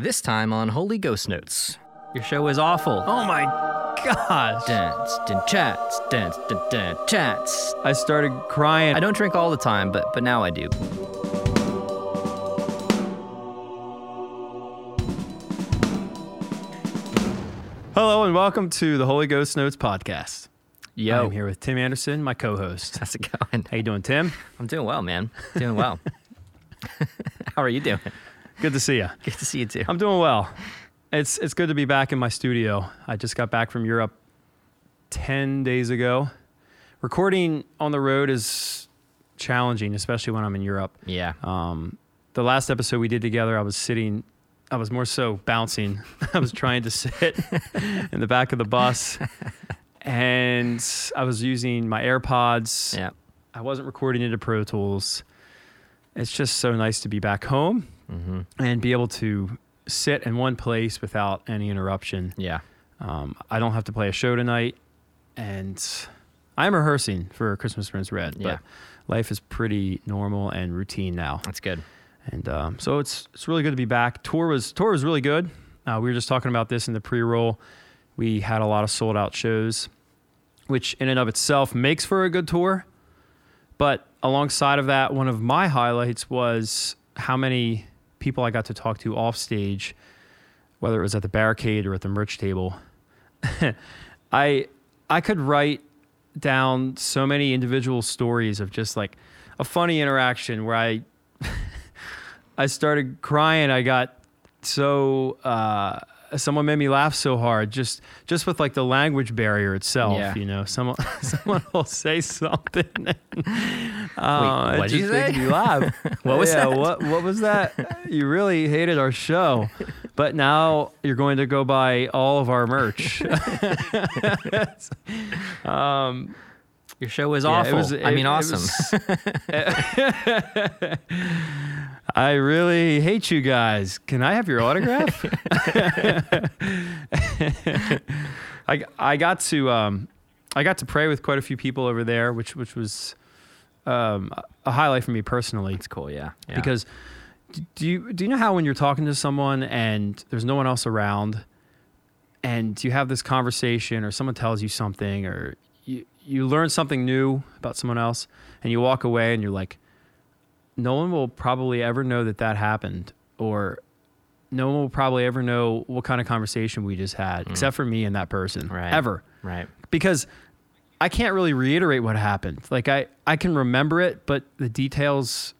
This time on Holy Ghost Notes. Your show is awful. Oh my gosh. Dance, dun, chats, dance, dun, dun, chats. I started crying. I don't drink all the time, but but now I do. Hello and welcome to the Holy Ghost Notes podcast. Yo, I'm here with Tim Anderson, my co-host. how's it going? How you doing, Tim? I'm doing well, man. Doing well. How are you doing? Good to see you. Good to see you too. I'm doing well. It's it's good to be back in my studio. I just got back from Europe 10 days ago. Recording on the road is challenging, especially when I'm in Europe. Yeah. Um, the last episode we did together, I was sitting, I was more so bouncing. I was trying to sit in the back of the bus, and I was using my AirPods. Yeah. I wasn't recording into Pro Tools. It's just so nice to be back home Mm-hmm. and be able to sit in one place without any interruption. Yeah. Um, I don't have to play a show tonight, and I'm rehearsing for Christmas Burns Red. Yeah. But life is pretty normal and routine now. That's good. And um, so it's it's really good to be back. Tour was tour was really good. Uh, we were just talking about this in the pre-roll. We had a lot of sold out shows, which in and of itself makes for a good tour. But alongside of that, one of my highlights was how many people I got to talk to off stage, whether it was at the barricade or at the merch table. I I could write down so many individual stories of just like a funny interaction where I I started crying. I got so uh, someone made me laugh so hard just just with like the language barrier itself. Yeah. You know, someone someone will say something. And, uh, it what'd you just makes say? laugh. What was yeah, that? What what was that? you really hated our show, but now you're going to go buy all of our merch. um, Your show was Yeah, it awful. was- I it- mean, it awesome. I really hate you guys. Can I have your autograph? I, I got to um, I got to pray with quite a few people over there, which which was um, a highlight for me personally. It's cool. Yeah. yeah. Because do you do you know how when you're talking to someone and there's no one else around, and you have this conversation or someone tells you something or you you learn something new about someone else and you walk away and you're like, no one will probably ever know that that happened or no one will probably ever know what kind of conversation we just had except for me and that person Right. ever right. because I can't really reiterate what happened. Like I, I can remember it, but the details,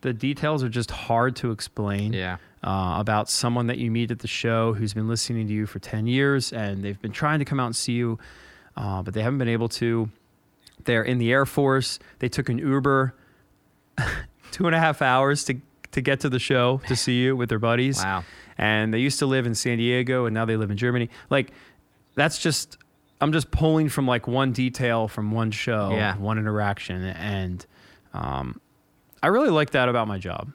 the details are just hard to explain. Yeah. Uh, about someone that you meet at the show who's been listening to you for ten years and they've been trying to come out and see you, uh, but they haven't been able to. They're in the Air Force. They took an Uber, two and a half hours to to get to the show to see you with their buddies Wow. and they used to live in San Diego and now they live in Germany. Like that's just I'm just pulling from like one detail from one show, Yeah. one interaction, and um, I really like that about my job.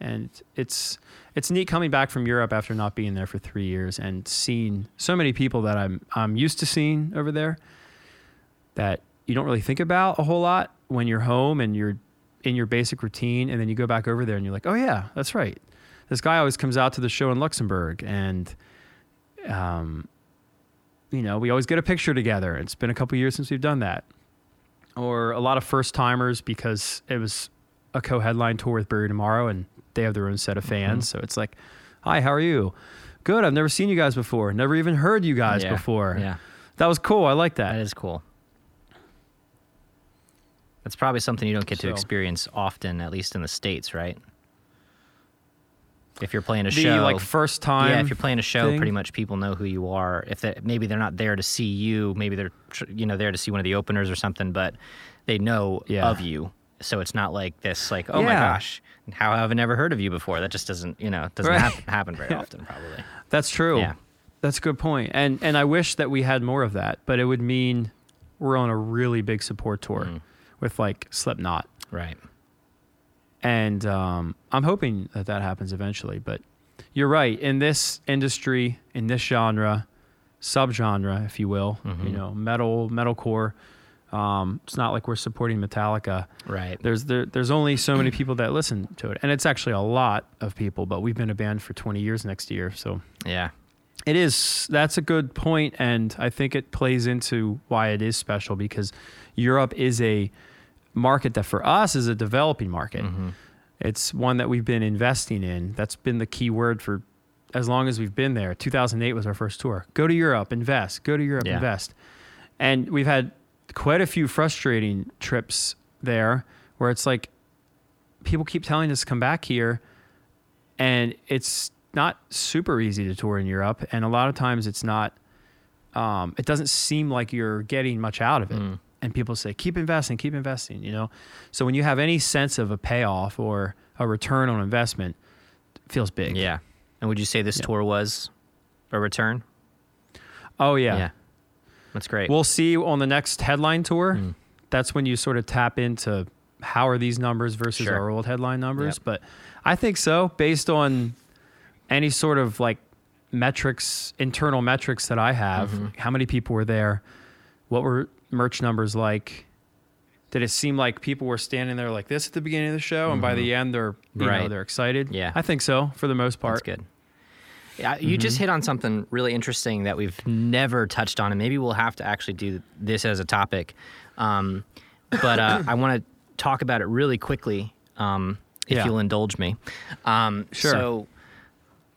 And it's it's neat coming back from Europe after not being there for three years and seeing so many people that I'm I'm used to seeing over there that you don't really think about a whole lot when you're home and you're in your basic routine and then you go back over there and you're like, oh yeah, that's right. This guy always comes out to the show in Luxembourg and um, you know, we always get a picture together. It's been a couple years since we've done that. Or a lot of first timers because it was a co-headline tour with Bury Tomorrow and they have their own set of fans. So it's like, hi, how are you? Good. I've never seen you guys before. Never even heard you guys Yeah. before. Yeah. That was cool. I like that. That is cool. That's probably something you don't get to experience often, at least in the states, right? If you're playing a the show, like first time. yeah, if you're playing a show, thing. pretty much people know who you are. If they, maybe they're not there to see you, maybe they're you know there to see one of the openers or something, but they know Yeah. of you. So it's not like this, like oh my gosh, how have I never heard of you before? That just doesn't you know doesn't Right. hap- happen very often, probably. That's true. Yeah. That's a good point. And and I wish that we had more of that, but it would mean we're on a really big support tour Mm. With like Slipknot. Right. And um, I'm hoping that that happens eventually. But you're right. In this industry, in this genre, subgenre, if you will, Mm-hmm. you know, metal, metalcore, Um, it's not like we're supporting Metallica. Right. There's there, there's only so many people that listen to it, and it's actually a lot of people. But we've been a band for 20 years next year, so Yeah. It is. That's a good point, and I think it plays into why it is special because Europe is a market that for us is a developing market. Mm-hmm. It's one that we've been investing in. That's been the key word for as long as we've been there. 2008 was our first tour. Go to Europe, invest. Go to Europe, Yeah. invest. And we've had quite a few frustrating trips there where it's like people keep telling us to come back here and it's not super easy to tour in Europe and a lot of times it's not um, it doesn't seem like you're getting much out of it Mm. and people say keep investing keep investing you know so when you have any sense of a payoff or a return on investment it feels big Yeah. And would you say this Yeah. tour was a return? oh yeah. That's great. we'll see on the next headline tour Mm. that's when you sort of tap into how are these numbers versus Sure. our old headline numbers Yep. but i think so based on any sort of like metrics internal metrics that i have Mhm. how many people were there what were merch numbers like did it seem like people were standing there like this at the beginning of the show and by the end they're you know they're excited Yeah. i think so for the most part. That's good. Yeah, you just hit on something really interesting that we've never touched on, and maybe we'll have to actually do this as a topic. Um, but uh, I want to talk about it really quickly, um, if Yeah. you'll indulge me. Um, Sure. So,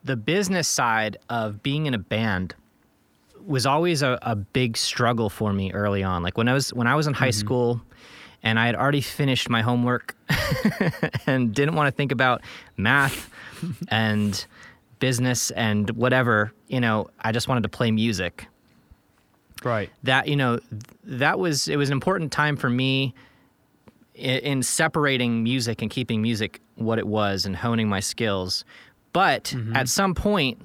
the business side of being in a band was always a, a big struggle for me early on. Like when I was when I was in high mm-hmm. school, and I had already finished my homework and didn't want to think about math and business and whatever. You know, I just wanted to play music. right That you know, that was it was an important time for me in, in separating music and keeping music what it was and honing my skills. But mm-hmm. at some point,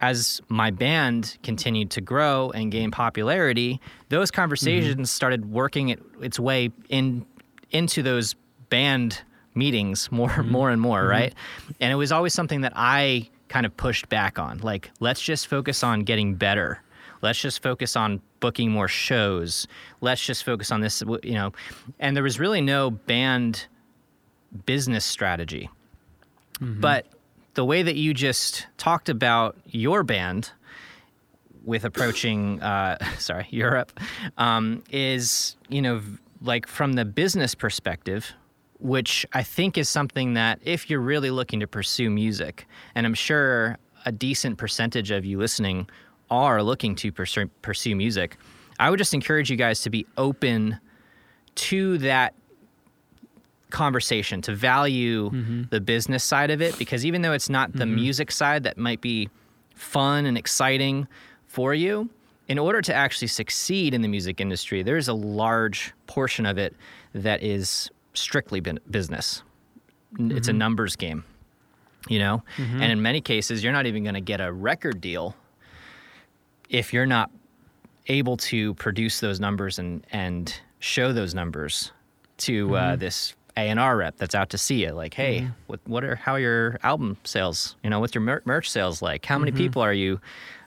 as my band continued to grow and gain popularity, those mm-hmm. conversations started working it, its way in into those band meetings more mm-hmm. more and more, right? And it was always something that I kind of pushed back on. Like, let's just focus on getting better. Let's just focus on booking more shows. Let's just focus on this, you know. And there was really no band business strategy. But the way that you just talked about your band with approaching, uh, sorry, Europe, um, is you know like from the business perspective, which I think is something that if you're really looking to pursue music, and I'm sure a decent percentage of you listening are looking to pursue, pursue music, I would just encourage you guys to be open to that conversation to value mm-hmm. the business side of it because even though it's not the mm-hmm. music side that might be fun and exciting for you in order to actually succeed in the music industry there's a large portion of it that is strictly business. N- it's a mm-hmm. numbers game you know? And in many cases you're not even going to get a record deal if you're not able to produce those numbers and and show those numbers to uh, this A and R rep that's out to see you. Like, hey, mm-hmm. what what are how are your album sales? You know, what's your mer- merch sales like? How many mm-hmm. people are you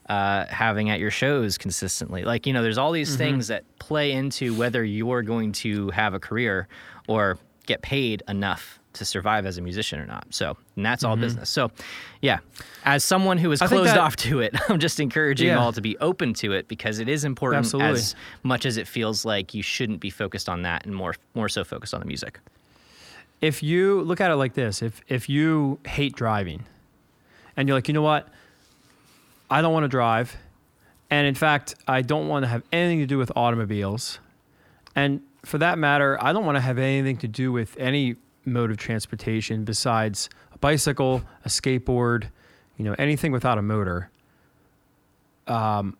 uh, having at your shows consistently? Like, you know, there's all these mm-hmm. things that play into whether you're going to have a career or get paid enough to survive as a musician or not. So, and that's all business. So, yeah, as someone who is I closed that- off to it, I'm just encouraging Yeah. all to be open to it because it is important Absolutely. as much as it feels like you shouldn't be focused on that and more more so focused on the music. If you look at it like this, if if you hate driving and you're like, you know what? I don't want to drive. And in fact, I don't want to have anything to do with automobiles. And for that matter, I don't want to have anything to do with any mode of transportation besides a bicycle, a skateboard, you know, anything without a motor. Um,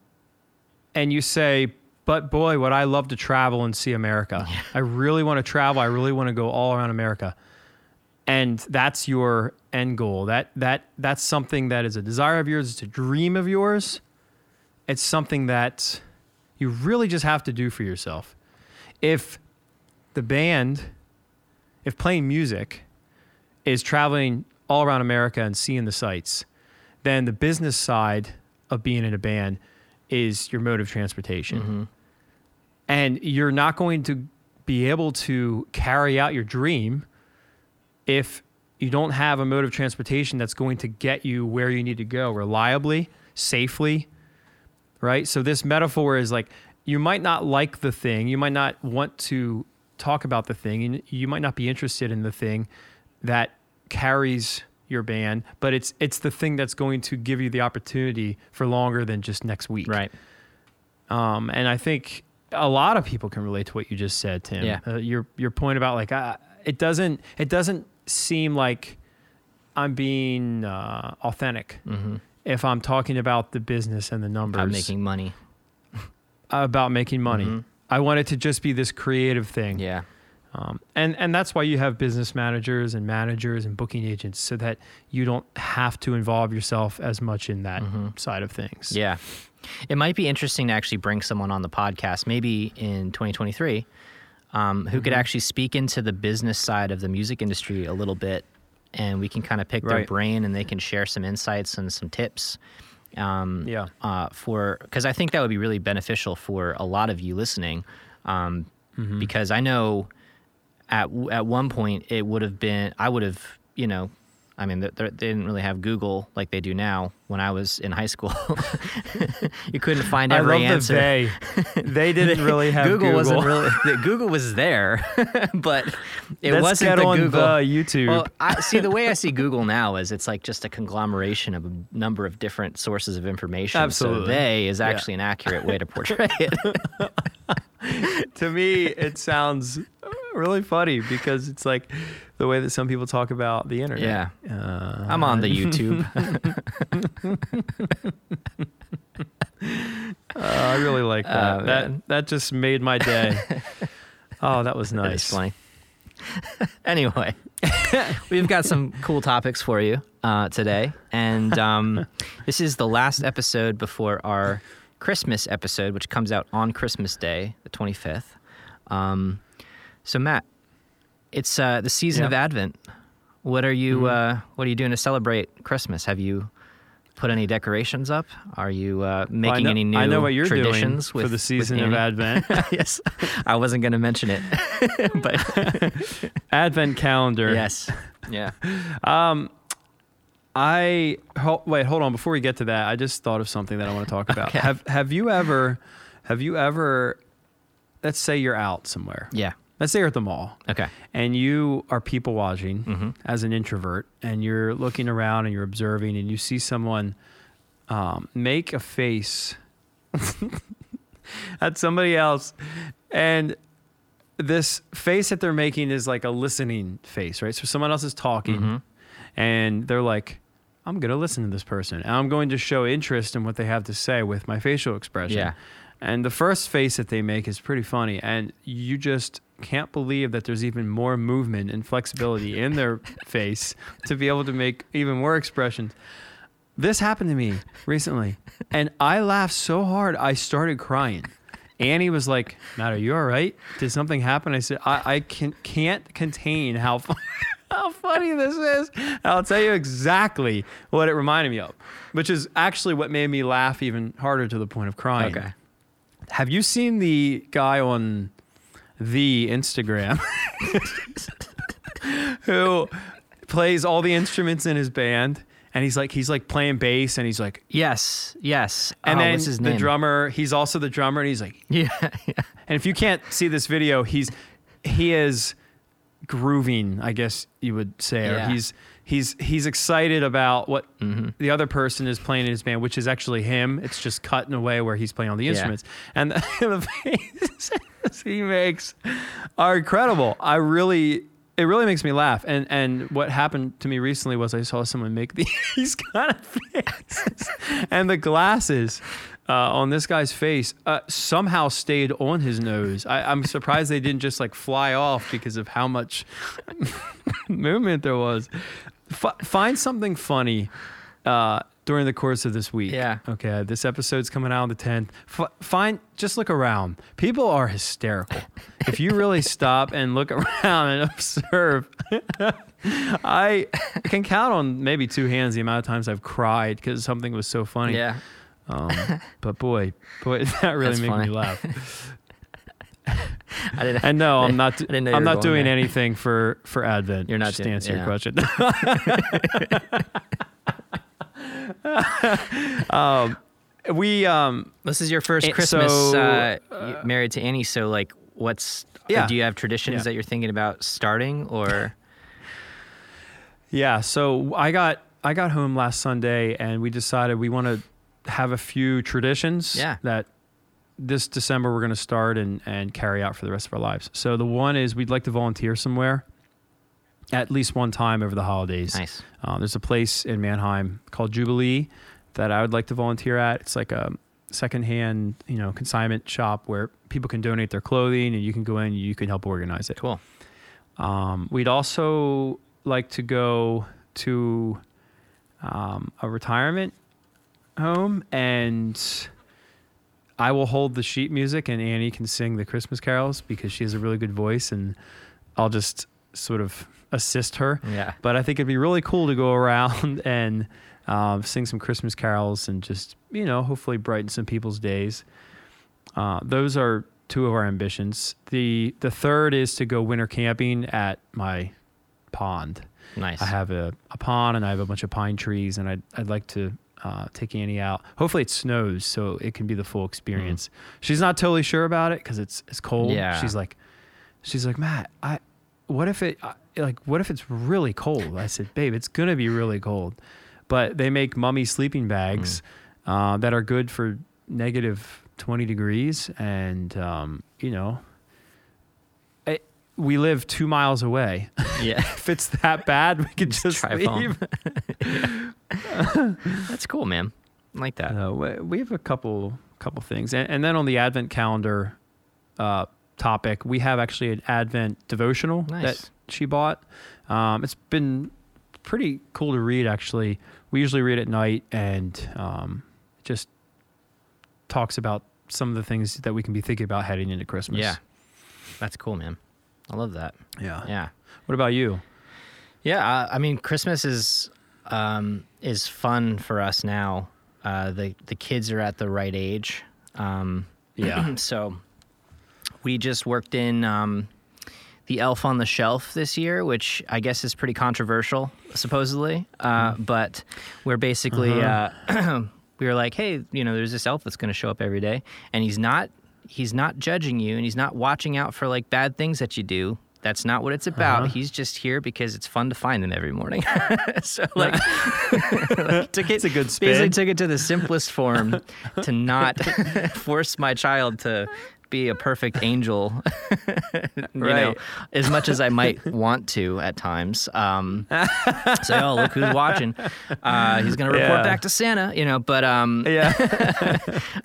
and you say, but boy, would I love to travel and see America. I really want to travel. I really want to go all around America. And that's your end goal. That that that's something that is a desire of yours. It's a dream of yours. It's something that you really just have to do for yourself. If the band, if playing music is traveling all around America and seeing the sights, then the business side of being in a band is your mode of transportation. Mm-hmm. And you're not going to be able to carry out your dream if you don't have a mode of transportation that's going to get you where you need to go reliably, safely, right? So this metaphor is like you might not like the thing, you might not want to talk about the thing, and you might not be interested in the thing that carries your band, but it's it's the thing that's going to give you the opportunity for longer than just next week. Right. Um, and I think a lot of people can relate to what you just said, Tim. Yeah. Uh, your your point about like uh, it doesn't it doesn't seem like I'm being uh, authentic if I'm talking about the business and the numbers About making money. about making money. I want it to just be this creative thing. Yeah. Um, and and that's why you have business managers and managers and booking agents so that you don't have to involve yourself as much in that side of things. Yeah. It might be interesting to actually bring someone on the podcast, maybe in 2023, um, who Mm-hmm. could actually speak into the business side of the music industry a little bit. And we can kind of pick their brain and they can share some insights and some tips. Um, Yeah. uh, for because I think that would be really beneficial for a lot of you listening, um, Mm-hmm. because I know at at one point it would have been I would have you know I mean they, they didn't really have Google like they do now when I was in high school. you couldn't find I every love answer. the they. They didn't really have Google, Google. wasn't really Google was there, but it Let's wasn't get the on Google. the YouTube. Well, I see the way I see Google now is it's like just a conglomeration of a number of different sources of information. Absolutely. So they is Yeah. actually an accurate way to portray it. to me, it sounds really funny because it's like the way that some people talk about the internet. Yeah. Uh, I'm on the YouTube. uh, I really like that. Oh, that that just made my day. oh, that was That nice. funny. anyway, we've got some cool topics for you uh, today, and um, this is the last episode before our Christmas episode, which comes out on Christmas Day, the 25th. Um, so, Matt, it's uh, the season Yeah. of Advent. What are you Mhm. uh, What are you doing to celebrate Christmas? Have you put any decorations up? Are you uh, making I know, any new I know what you're doing traditions for the season of Advent. yes, I wasn't going to mention it, but Advent calendar. yes, yeah. Um, I ho- wait. Hold on. Before we get to that, I just thought of something that I want to talk about. Okay. Have Have you ever, have you ever, let's say you're out somewhere. Yeah. Let's say you're at the mall Okay. and you are people watching Mhm. as an introvert, and you're looking around and you're observing, and you see someone um, make a face at somebody else, and this face that they're making is like a listening face, right? So someone else is talking, Mhm. and they're like, "I'm going to listen to this person, and I'm going to show interest in what they have to say with my facial expression." Yeah. And the first face that they make is pretty funny, and you just can't believe that there's even more movement and flexibility in their face to be able to make even more expressions. This happened to me recently, and I laughed so hard I started crying. Annie was like, "Matt, are you all right? Did something happen?" I said, "I, I can, can't contain how how funny this is." And I'll tell you exactly what it reminded me of, which is actually what made me laugh even harder to the point of crying. Okay. Have you seen the guy on the Instagram who plays all the instruments in his band? And he's like he's like playing bass and he's like Yes. Yes. and oh, then the name? drummer, he's also the drummer and he's like Yeah. yeah. and if you can't see this video, he's he is grooving, I guess you would say. Yeah. Or he's he's he's excited about what Mm-hmm. the other person is playing in his band, which is actually him. It's just cut in a way where he's playing all the Yeah. instruments. And the, the faces he makes are incredible. I really it really makes me laugh. And and what happened to me recently was I saw someone make these kind of faces. and the glasses uh, on this guy's face uh, somehow stayed on his nose. I, I'm surprised they didn't just like fly off because of how much movement there was. F- find something funny uh, during the course of this week. Yeah. Okay. This episode's coming out on the 10th. F- find, just look around. People are hysterical. if you really stop and look around and observe, I can count on maybe two hands the amount of times I've cried because something was so funny. Yeah. Um, but boy, boy, that really That's made funny. me laugh. I didn't. And no, I'm not. know I'm not doing there. anything for for Advent. You're not just doing- answer your question. um, we um, This is your first Eh, Christmas so, uh, y- married to Annie. So, like, what's Yeah. Do you have traditions Yeah. that you're thinking about starting, or Yeah, so I got I got home last Sunday and we decided we want to have a few traditions Yeah. that this December we're going to start and and carry out for the rest of our lives. So the one is we'd like to volunteer somewhere at least one time over the holidays. nice? Uh, there's a place in Manheim called Jubilee that I would like to volunteer at. It's like a secondhand, you know, consignment shop where people can donate their clothing and you can go in and you can help organize it. Cool. Um, we'd also like to go to um, a retirement home and I will hold the sheet music and Annie can sing the Christmas carols because she has a really good voice and I'll just sort of assist her. Yeah. But I think it'd be really cool to go around and um, sing some Christmas carols and just, you know, hopefully brighten some people's days. Uh, those are two of our ambitions. The the third is to go winter camping at my pond. Nice. I have a, a pond and I have a bunch of pine trees, and I'd, I'd like to uh, take Annie out. Hopefully, it snows so it can be the full experience. She's not totally sure about it because it's it's cold. Yeah. She's like, she's like, Matt, I, what if it, I- like, what if it's really cold? I said, babe, it's gonna be really cold, but they make mummy sleeping bags uh, that are good for negative twenty degrees, and um, you know. We live two miles away yeah. if it's that bad, we could just drive home. leave. That's cool, man. I like that. Uh, we- we have a couple couple things, and, and then on the Advent calendar uh, topic, we have actually an Advent devotional Nice. that she bought. Um, it's been pretty cool to read. Actually, we usually read at night, and um, just talks about some of the things that we can be thinking about heading into Christmas. Yeah. That's cool, man. I love that. yeah. Yeah. What about you? Yeah, uh, I mean, Christmas is um, is fun for us now. Uh, the the kids are at the right age. Um, Yeah. so we just worked in um, the Elf on the Shelf this year, which I guess is pretty controversial, supposedly. Uh, but we're basically uh, we were like, hey, you know, there's this elf that's going to show up every day, and he's not he's not judging you, and he's not watching out for like bad things that you do. That's not what it's about. Uh-huh. He's just here because it's fun to find him every morning. so like, like took it, It's a good Basically took it to the simplest form to not force my child to be a perfect angel, you know, as much as I might want to at times. Um, say, oh, look who's watching. Uh, he's going to report Yeah. back to Santa, you know, but, um, yeah.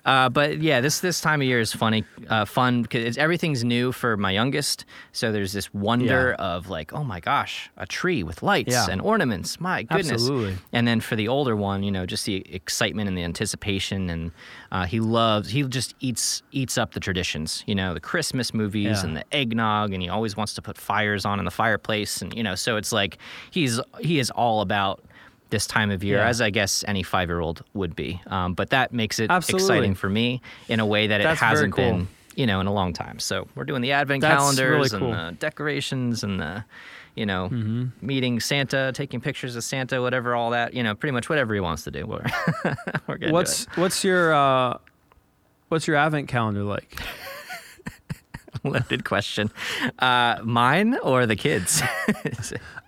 uh, but yeah, this, this time of year is funny, uh, fun because everything's new for my youngest. So there's this wonder of like, oh my gosh, a tree with lights Yeah. and ornaments. My goodness. Absolutely. And then for the older one, you know, just the excitement and the anticipation, and uh, he loves. He just eats eats up the traditions. You know, the Christmas movies Yeah. and the eggnog, and he always wants to put fires on in the fireplace, and you know, so it's like he's he is all about this time of year, Yeah. as I guess any five year old would be. Um, but that makes it Absolutely. exciting for me in a way that it That's very hasn't cool. been. You know, in a long time. So we're doing the advent That's calendars really cool. and the decorations and the, you know, Mm-hmm. meeting Santa, taking pictures of Santa, whatever, all that. You know, pretty much whatever he wants to do. We're, we're What's do what's your uh, what's your Advent calendar like? loaded question? Uh, mine or the kids?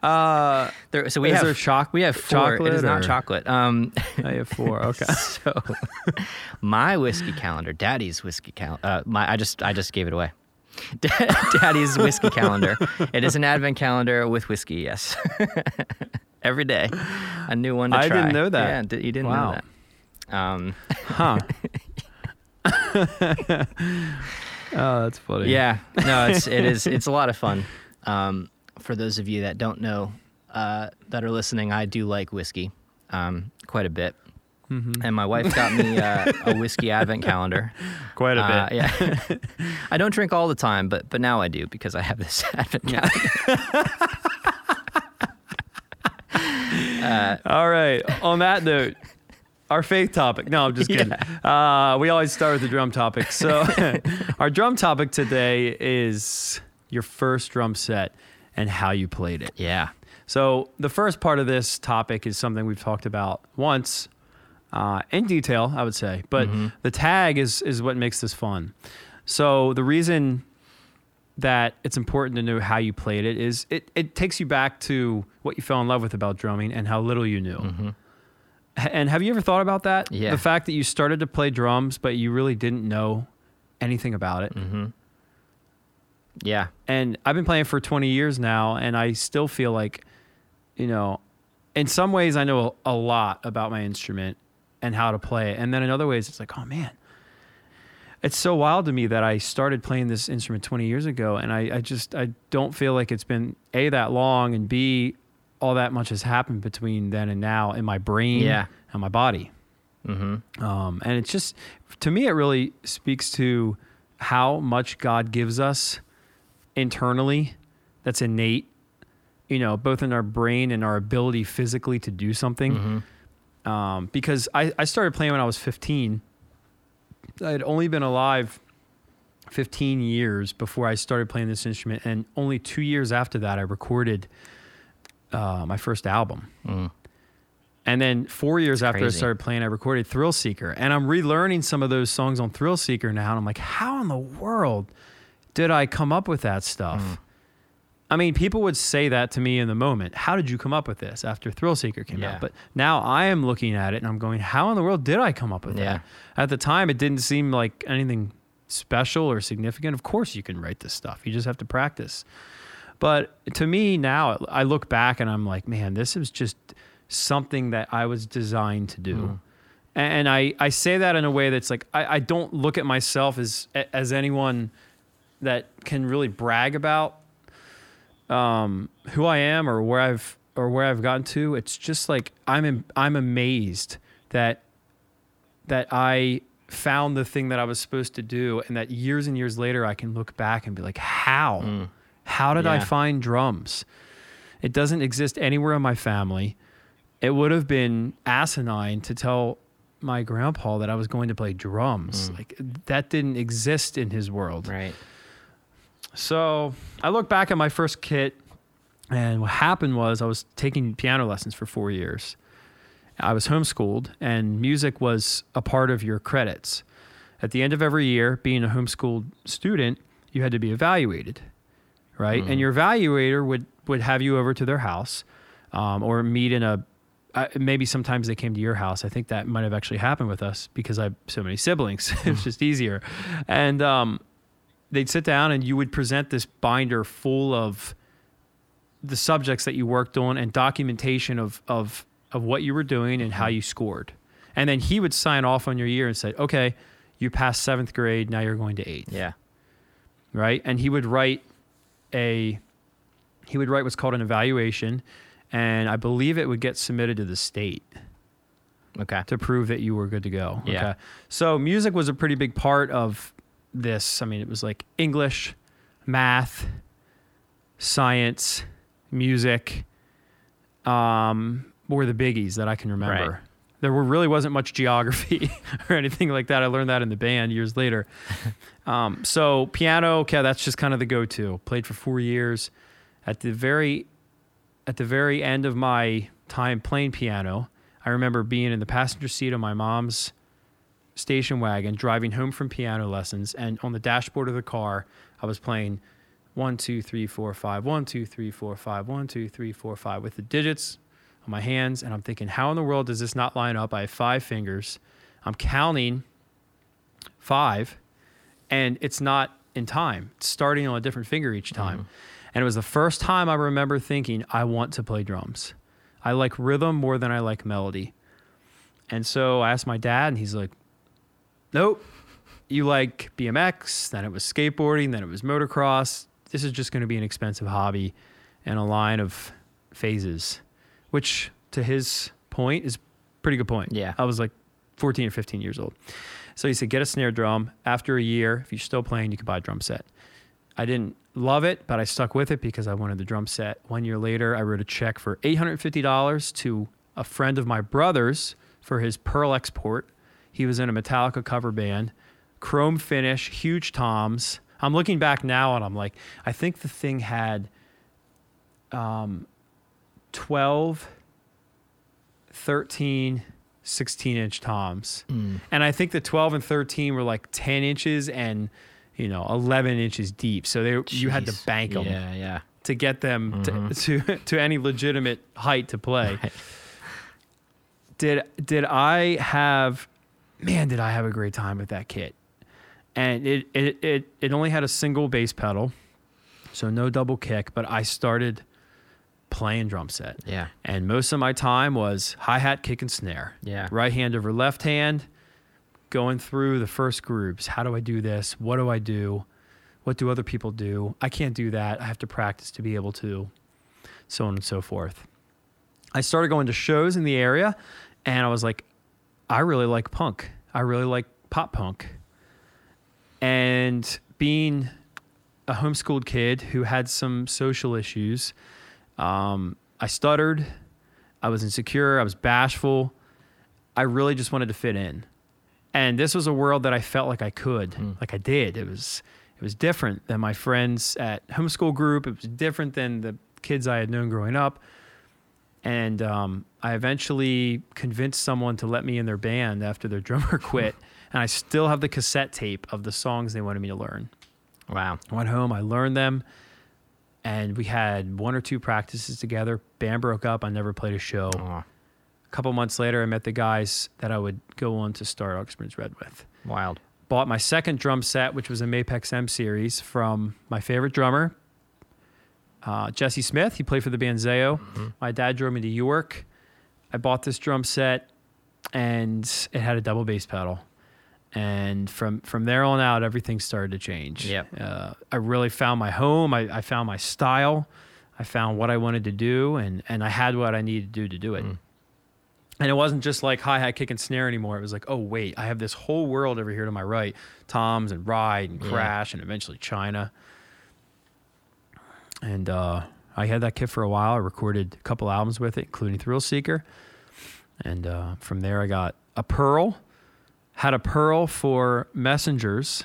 Uh, there, so we Is have there choc- we have four. it is chocolate not or- chocolate. Um, I have four. Okay. so my whiskey calendar, Daddy's whiskey calendar. Uh, my I just I just gave it away. Daddy's whiskey calendar. It is an advent calendar with whiskey. Yes, every day, a new one to I try. didn't know that. Yeah, you didn't Wow. know that. Um, Huh. oh, that's funny. yeah, no, it's it is it's a lot of fun. Um, for those of you that don't know uh, that are listening, I do like whiskey um, quite a bit. Mm-hmm. And my wife got me uh, a whiskey advent calendar. Quite a Uh, bit. yeah, I don't drink all the time, but but now I do because I have this advent calendar. All right. On that note, our faith topic. No, I'm just kidding. Uh, we always start with the drum topic. So, our drum topic today is your first drum set and how you played it. Yeah. So, the first part of this topic is something we've talked about once uh, in detail, I would say, but the tag is is what makes this fun. So, the reason that it's important to know how you played it is it, it takes you back to what you fell in love with about drumming and how little you knew. H- And have you ever thought about that? Yeah. The fact that you started to play drums, but you really didn't know anything about it. Mm-hmm. Yeah. And I've been playing for 20 years now, and I still feel like, you know, in some ways I know a lot about my instrument and how to play it. And then in other ways, it's like, oh man, it's so wild to me that I started playing this instrument 20 years ago, and I, I just I don't feel like it's been a that long, and b all that much has happened between then and now in my brain Yeah. and my body. Mm-hmm. Um, and it's just, to me, it really speaks to how much God gives us internally that's innate, you know, both in our brain and our ability physically to do something. Um, because I, I started playing when I was 15. I had only been alive 15 years before I started playing this instrument. And only two years after that, I recorded uh, my first album. Mm. And then four years after crazy. I started playing, I recorded Thrill Seeker. And I'm relearning some of those songs on Thrill Seeker now. And I'm like, how in the world did I come up with that stuff? Mm. I mean, people would say that to me in the moment. How did you come up with this after Thrill Seeker came Yeah. out? But now I am looking at it and I'm going, how in the world did I come up with Yeah. that? At the time, it didn't seem like anything special or significant. Of course, you can write this stuff, you just have to practice. But to me now, I look back and I'm like, man, this is just something that I was designed to do. And I, I say that in a way that's like, I, I don't look at myself as, as anyone that can really brag about um, who I am or where I've, or where I've gotten to. It's just like, I'm, I'm amazed that, that I found the thing that I was supposed to do. And that years and years later, I can look back and be like, how? How did I find drums? It doesn't exist anywhere in my family. It would have been asinine to tell my grandpa that I was going to play drums. Mm. Like that didn't exist in his world. Right. So I look back at my first kit, and what happened was I was taking piano lessons for four years. I was homeschooled, and music was a part of your credits. At the end of every year, being a homeschooled student, you had to be evaluated, right? And your evaluator would would have you over to their house, um, or meet in a. Uh, maybe sometimes they came to your house. I think that might have actually happened with us because I have so many siblings. it's just easier, and um, they'd sit down and you would present this binder full of the subjects that you worked on and documentation of of of what you were doing and how you scored. And then he would sign off on your year and say, "Okay, you passed 7th grade, now you're going to 8th." Yeah. Right? And he would write a he would write what's called an evaluation and I believe it would get submitted to the state Okay. to prove that you were good to go. Yeah. Okay. So music was a pretty big part of this. I mean, it was like English, math, science, music, um, were the biggies that I can remember. Right. There really wasn't much geography or anything like that. I learned that in the band years later. um, so piano, okay, that's just kind of the go-to. Played for four years. At the very, at the very end of my time playing piano, I remember being in the passenger seat of my mom's station wagon driving home from piano lessons and on the dashboard of the car i was playing one two three four five one two three four five one two three four five with the digits on my hands and i'm thinking how in the world does this not line up? I have five fingers. I'm counting five and it's not in time. It's starting on a different finger each mm-hmm. time. And it was the first time i remember thinking i want to play drums. I like rhythm more than i like melody. And so i asked my dad and he's like nope. You like bmx then it was skateboarding then it was motocross. This is just going to be an expensive hobby and a line of phases which to his point is pretty good point Yeah. i was like 14 or 15 years old so he said get a snare drum after a year if you're still playing you can buy a drum set i didn't love it but i stuck with it because i wanted the drum set one year later i wrote a check for $850 to a friend of my brother's for his Pearl Export. He was in a Metallica cover band, chrome finish, huge toms. I'm looking back now and I'm like, I think the thing had um, 12, 13, 16 inch toms. Mm. And I think the 12 and 13 were like 10 inches and, you know, 11 inches deep. So they you had to bank them Yeah, yeah. to get them Mhm. to, to to any legitimate height to play. Right. Did did I have man, did I have a great time with that kit. And it it it, it only had a single bass pedal. So no double kick, but I started playing drum set. Yeah. And most of my time was hi-hat, kick and snare. Yeah. Right hand over left hand, going through the first groups. How do I do this? What do I do? What do other people do? I can't do that. I have to practice to be able to, so on and so forth. I started going to shows in the area and I was like, I really like punk. I really like pop punk. And being a homeschooled kid who had some social issues, um, I stuttered. I was insecure. I was bashful. I really just wanted to fit in. And this was a world that I felt like I could, Mm. like I did. It was it was different than my friends at homeschool group. It was different than the kids I had known growing up. And um, I eventually convinced someone to let me in their band after their drummer quit. and I still have the cassette tape of the songs they wanted me to learn. Wow. I went home, I learned them, and we had one or two practices together. Band broke up. I never played a show. Aw, A couple months later, I met the guys that I would go on to start August Burns Red with. wild. Bought my second drum set, which was a Mapex M series from my favorite drummer, uh, Jesse Smith. He played for the band Zao. My dad drove me to York. I bought this drum set, and it had a double bass pedal. And from from there on out, everything started to change. Yep. Uh, I really found my home. I, I found my style. I found what I wanted to do, and and I had what I needed to do to do it. Mm. And it wasn't just like hi hat, kick, and snare anymore. It was like, oh wait, I have this whole world over here to my right: toms and ride and Yeah. crash, and eventually China. And uh, I had that kit for a while. I recorded a couple albums with it, including Thrill Seeker. And uh, from there, I got a Pearl. Had a Pearl for Messengers.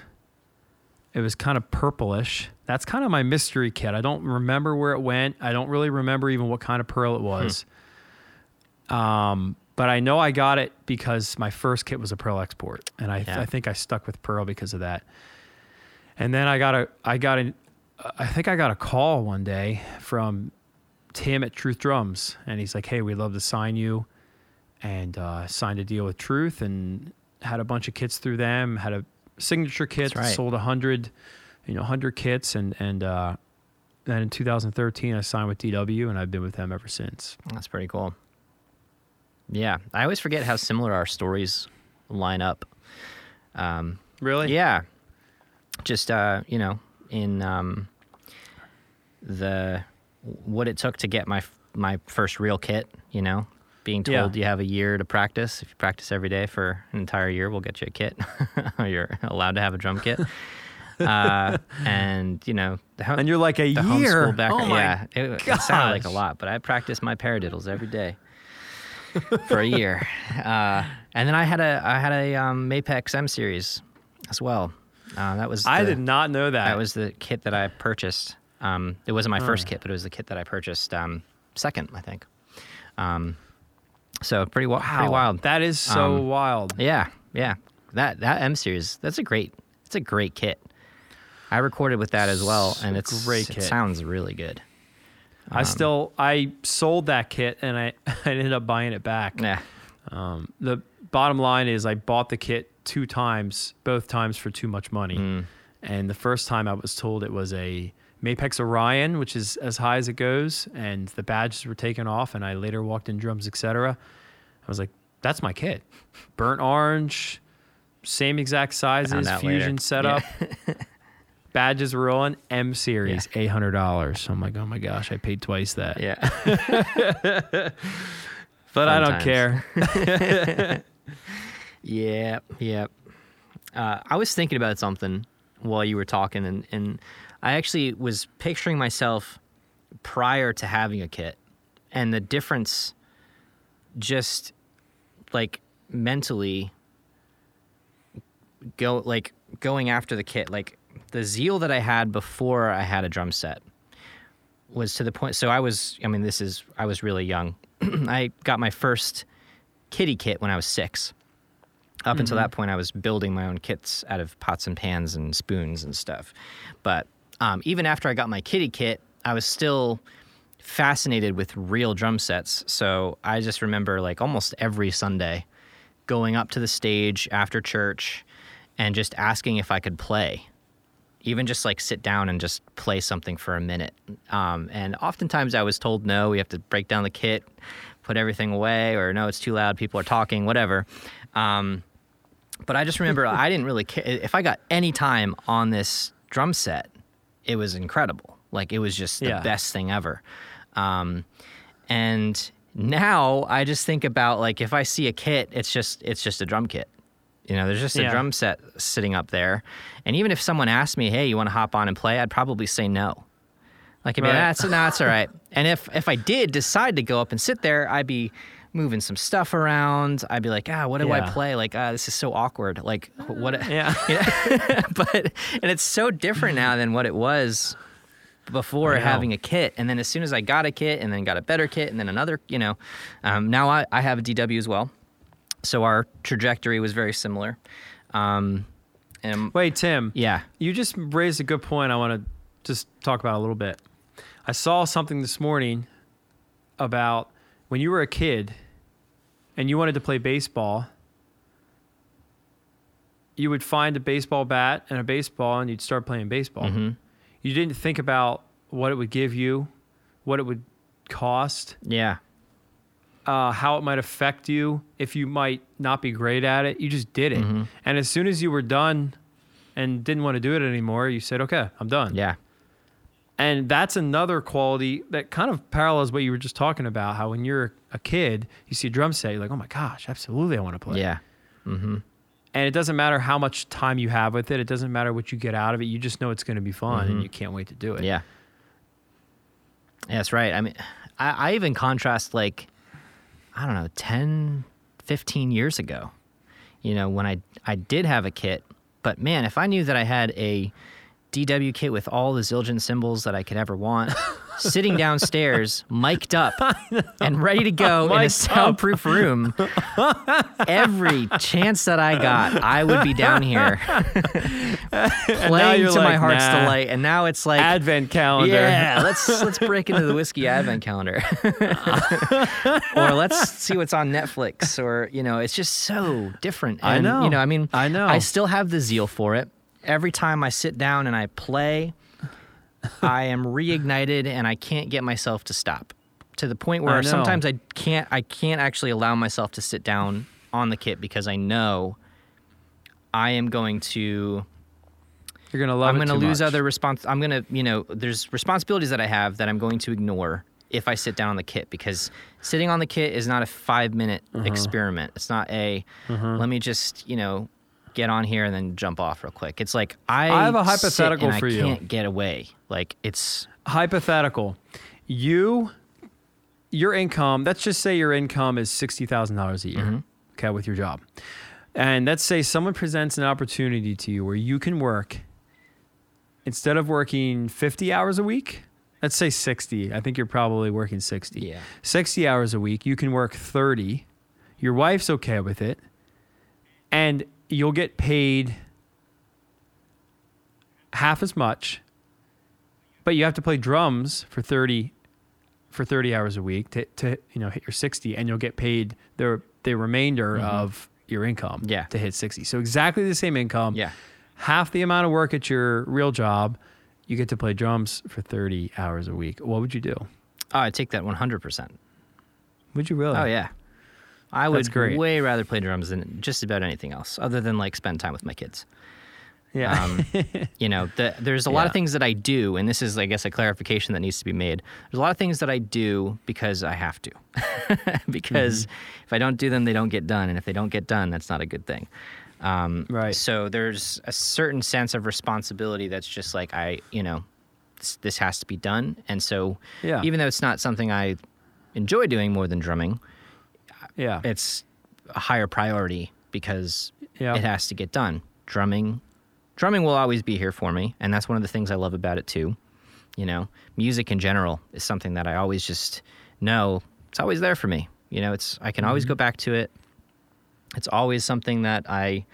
It was kind of purplish. That's kind of my mystery kit. I don't remember where it went. I don't really remember even what kind of pearl it was. Um, but I know I got it because my first kit was a Pearl export, and I, Yeah. I think I stuck with Pearl because of that. And then I got a I got an I think I got a call one day from Tim at Truth Drums, and he's like, "Hey, we'd love to sign you," and uh, signed a deal with Truth, and had a bunch of kits through them. Had a signature kit, right. sold a hundred, you know, hundred kits, and and uh, then in 2013 I signed with DW, and I've been with them ever since. That's pretty cool. Yeah, I always forget how similar our stories line up. Um, Really? yeah, just uh, you know, in um, the what it took to get my my first real kit. You know, being Yeah. told you have a year to practice. If you practice every day for an entire year, we'll get you a kit. you're allowed to have a drum kit. uh, and you know, the ho- And you're like a the year. background. oh my yeah, it, it sounded like a lot, but I practiced my paradiddles every day for a year. Uh, and then I had a I had a um, Mapex M series as well. Uh, that was I did not know that. that was the kit that I purchased. Um, it wasn't my first kit, but it was the kit that I purchased um, second, I think. Um, so pretty, wa- pretty wild. That is so Um, wild. Yeah, yeah. That that M series, that's a great, it's a great kit. I recorded with that as well, and It's great It kit. sounds really good. I still I sold that kit and I, I ended up buying it back. Yeah, Um, the bottom line is I bought the kit two times, both times for too much money. Mm. And the first time I was told it was a Mapex Orion, which is as high as it goes, and the badges were taken off. And I later walked in drums, etc. I was like, "That's my kit, burnt orange, same exact sizes, fusion later. setup." Badges were on M series, eight hundred dollars. So I'm like, oh my gosh, I paid twice that. yeah. but I don't times. care. yeah, yeah. Uh, I was thinking about something while you were talking, and, and I actually was picturing myself prior to having a kit and the difference just like mentally go like going after the kit like the zeal that i had before i had a drum set was to the point so i was i mean this is i was really young. I got my first kitty kit when i was six. Up until mm-hmm. that point i was building my own kits out of pots and pans and spoons and stuff. But um, even after i got my kitty kit i was still fascinated with real drum sets so i just remember like almost every sunday going up to the stage after church and just asking if I could play, even just like sit down and just play something for a minute. Um, and oftentimes I was told no, we have to break down the kit, put everything away, or no, it's too loud, people are talking, whatever. Um, but I just remember I didn't really care. If I got any time on this drum set, it was incredible. Like it was just the Yeah. best thing ever. Um, and now I just think about like if I see a kit, it's just it's just a drum kit. You know, there's just a Yeah. drum set sitting up there. And even if someone asked me, "Hey, you want to hop on and play?" I'd probably say no. Like, I'd be, Right. that's that's all right. And if if I did decide to go up and sit there, I'd be moving some stuff around. I'd be like, ah, what do I play? Like, ah, this is so awkward. Like, what? Yeah. Yeah. but and it's so different now than what it was before having a kit. And then as soon as I got a kit, and then got a better kit, and then another, you know, um, now I, I have a DW as well. So our trajectory was very similar. Um, and Wait, Tim. yeah, You just raised a good point I want to just talk about a little bit. I saw something this morning about when you were a kid and you wanted to play baseball, you would find a baseball bat and a baseball and you'd start playing baseball. Mhm. You didn't think about what it would give you, what it would cost, yeah, uh, how it might affect you if you might not be great at it. You just did it. Mm-hmm. And as soon as you were done and didn't want to do it anymore, you said, okay, I'm done. yeah, And that's another quality that kind of parallels what you were just talking about. How when you're a kid, you see a drum set, you're like, oh my gosh, absolutely, I want to play. yeah. Mm-hmm. And it doesn't matter how much time you have with it. It doesn't matter what you get out of it. You just know it's going to be fun and you can't wait to do it. Mm-hmm. Yeah. Yeah, that's right. I mean, I, I even contrast like, I don't know, 10, 15 years ago, you know, when I, I did have a kit. But man, if I knew that I had a DW kit with all the Zildjian cymbals that I could ever want, sitting downstairs, mic'd up, and ready to go in a up. soundproof room, every chance that I got, I would be down here playing to my heart's nah. delight. And now it's like Advent calendar. yeah, let's let's break into the whiskey advent calendar, or let's see what's on Netflix, or you know, it's just so different. I know. You know, I mean, I know. I still have the zeal for it. Every time I sit down and I play, I am reignited, and I can't get myself to stop. To the point where know. sometimes I can't I can't actually allow myself to sit down on the kit because I know I am going to You're going to love I'm too lose much. other respons. I'm going to, you know, there's responsibilities that I have that I'm going to ignore if I sit down on the kit because sitting on the kit is not a five minute Uh-huh. experiment. It's not a let me just, you know, get on here and then jump off real quick. It's like I, I have a hypothetical for I you. can't get away. Like it's hypothetical you your income let's just say your income is $60000 a year Mm-hmm. okay with your job and let's say someone presents an opportunity to you where you can work instead of working 50 hours a week let's say 60 i think you're probably working 60 Yeah. 60 hours a week you can work 30 your wife's okay with it and you'll get paid half as much but you have to play drums for 30 for 30 hours a week to, to you know hit your 60 and you'll get paid the the remainder mm-hmm. of your income Yeah. to hit 60 so exactly the same income yeah. half the amount of work at your real job you get to play drums for 30 hours a week what would you do Oh, I take that 100%. would you really Oh yeah. I would way rather play drums than just about anything else other than like spend time with my kids. yeah Um, you know, the, there's a lot of things that I do, and this is, I guess, a clarification that needs to be made. There's a lot of things that I do because I have to, because Mm-hmm. if I don't do them, they don't get done, and if they don't get done, that's not a good thing. Um, Right. So there's a certain sense of responsibility that's just like I, you know, this, this has to be done, and so Yeah. even though it's not something I enjoy doing more than drumming, yeah it's a higher priority because Yeah. it has to get done. Drumming, drumming will always be here for me, and that's one of the things I love about it too. You know, music in general is something that I always just know it's always there for me. You know, it's I can always go back to it. It's always something that I,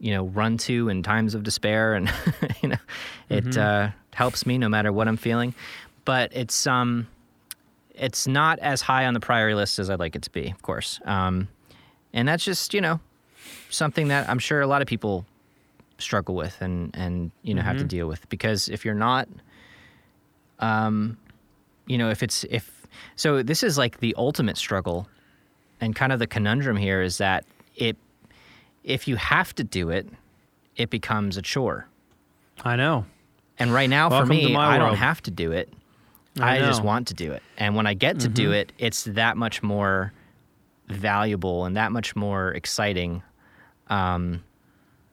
you know, run to in times of despair, and you know, it uh, helps me no matter what I'm feeling. But it's um, it's not as high on the priority list as I'd like it to be, of course. Um, and that's just you know something that I'm sure a lot of people struggle with and and you know have to deal with. Because if you're not um you know if it's if so this is like the ultimate struggle and kind of the conundrum here is that it if you have to do it it becomes a chore. I know. and right now Welcome for me I don't have to do it I I, just. Mm-hmm. want to do it and when I get to do it it's that much more valuable and that much more exciting um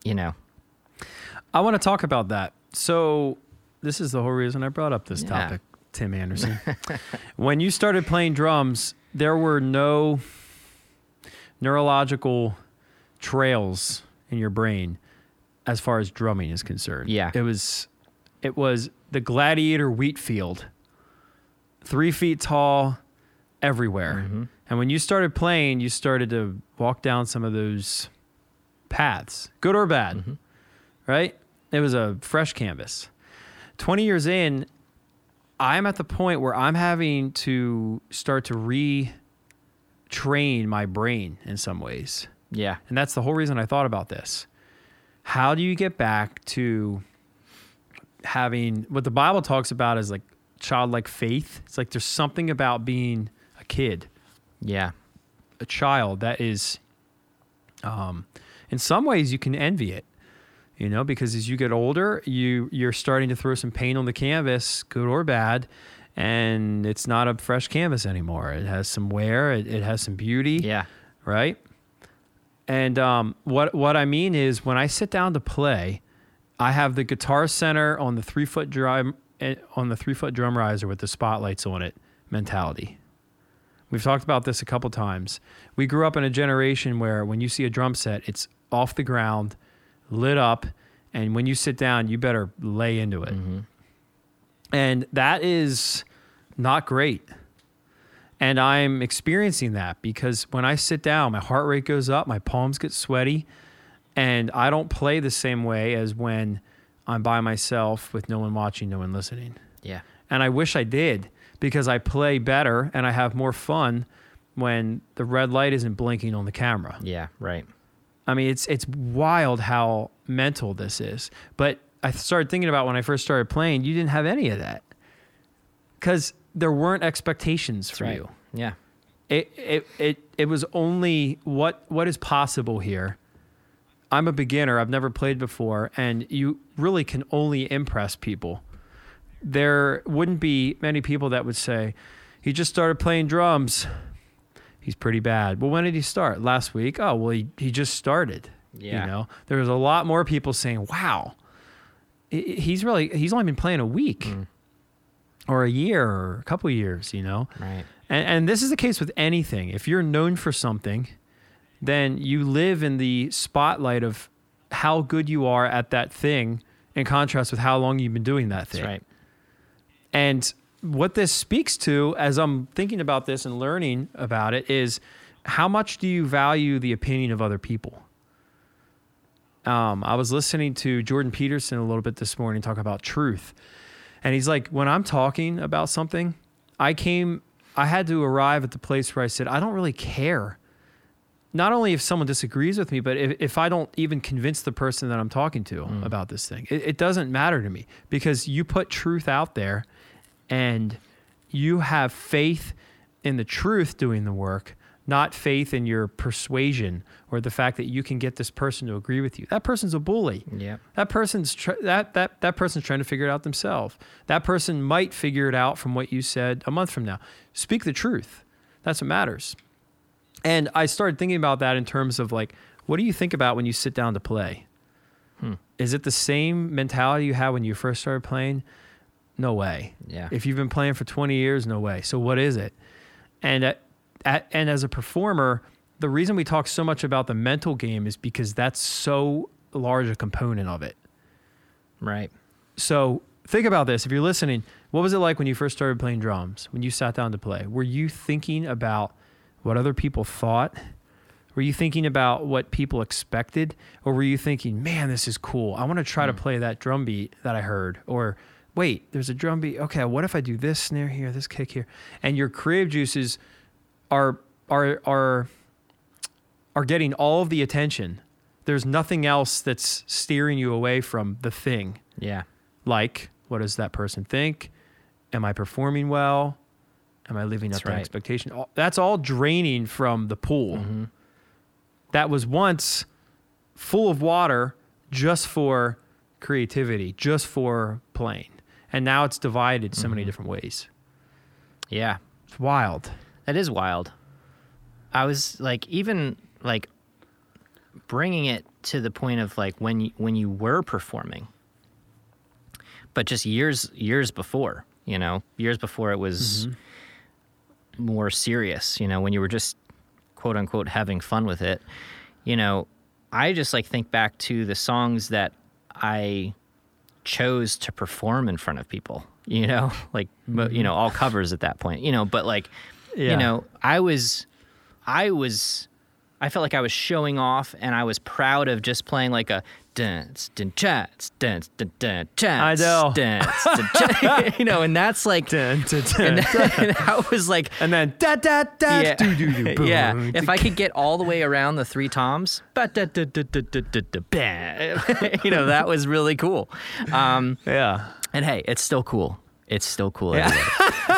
you know I want to talk about that. So, this is the whole reason I brought up this Yeah. topic, Tim Anderson. when you started playing drums, there were no neurological trails in your brain as far as drumming is concerned. Yeah. It was it was the gladiator wheat field. 3 feet tall everywhere. Mm-hmm. And when you started playing, you started to walk down some of those paths, good or bad Mm-hmm. right? It was a fresh canvas. 20 years in, I'm at the point where I'm having to start to retrain my brain in some ways. yeah And that's the whole reason I thought about this. How do you get back to having what the Bible talks about is like childlike faith? It's like there's something about being a kid. Yeah. A child that is um, in some ways you can envy it you know because as you get older you you're starting to throw some paint on the canvas good or bad and it's not a fresh canvas anymore. It has some wear. It, it has some beauty. Yeah. Right? And um, what what i mean is when i sit down to play i have the guitar center on the three foot drum on the three foot drum riser with the spotlights on it mentality We've talked about this a couple times. We grew up in a generation where when you see a drum set, it's off the ground, lit up, and when you sit down, you better lay into it. Mm-hmm. And that is not great. And I'm experiencing that because when I sit down, my heart rate goes up, my palms get sweaty, and I don't play the same way as when I'm by myself with no one watching, no one listening. yeah And I wish I did because I play better and I have more fun when the red light isn't blinking on the camera. yeah right I mean, it's it's wild how mental this is. But I started thinking about when I first started playing, you didn't have any of that because there weren't expectations for right you. yeah It, it it it was only what what is possible here. I'm a beginner. I've never played before, and you really can only impress people. There wouldn't be many people that would say, "He just started playing drums. He's pretty bad." Well, when did he start? Last week. Oh, well, he he just started. Yeah. You know, there's a lot more people saying, "Wow, he's really he's only been playing a week." Mm. Or a year or a couple years, you know? right And, and this is the case with anything. If you're known for something, then you live in the spotlight of how good you are at that thing in contrast with how long you've been doing that that's thing. right And what this speaks to, as I'm thinking about this and learning about it, is how much do you value the opinion of other people? Um, I was listening to Jordan Peterson a little bit this morning talk about truth. And he's like, when I'm talking about something, I came, I had to arrive at the place where I said, I don't really care. Not only if someone disagrees with me, but if, if I don't even convince the person that I'm talking to mm. about this thing, it, it doesn't matter to me because you put truth out there and you have faith in the truth doing the work, not faith in your persuasion or the fact that you can get this person to agree with you. That person's a bully. yeah That person's tr- that that that person's trying to figure it out themselves. That person might figure it out from what you said a month from now. Speak the truth. That's what matters. And I started thinking about that in terms of like, what do you think about when you sit down to play? Hmm. Is it the same mentality you had when you first started playing? No way. yeah If you've been playing for 20 years, no way. So what is it? And at, at, and as a performer, the reason we talk so much about the mental game is because that's so large a component of it. Right. So think about this. If you're listening, what was it like when you first started playing drums? When you sat down to play, were you thinking about what other people thought? Were you thinking about what people expected, or were you thinking, "Man, this is cool. I want to try to hmm. play that drum beat that I heard," or wait, there's a drum beat. Okay, what if I do this snare here, this kick here? And your creative juices are are are are getting all of the attention. There's nothing else that's steering you away from the thing. Yeah. Like, what does that person think? Am I performing well? Am I living up to right. expectation? That's all draining from the pool Mm-hmm. that was once full of water just for creativity, just for playing. And now it's divided so Mm-hmm. many different ways. Yeah. It's wild. That is wild. I was like, even like bringing it to the point of like when you, when you were performing, but just years years before, you know, years before it was more serious. You know, when you were just quote unquote having fun with it. You know, I just like think back to the songs that I chose to perform in front of people. You know, like you mm-hmm. know all covers at that point. You know, but like Yeah. you know, I was, I was, I felt like I was showing off, and I was proud of just playing like a dance, dance, dance, dance, dance, dance. I know. dance, dance, dance, you know, and that's like, Dun, dun, dun. and, and that was like, And then da da da yeah, doo, doo, doo, boom. yeah. If I could get all the way around the three toms, da- da- da- da- da- da- da- bam. you know, that was really cool. Um, yeah. and hey, it's still cool. It's still cool. Yeah.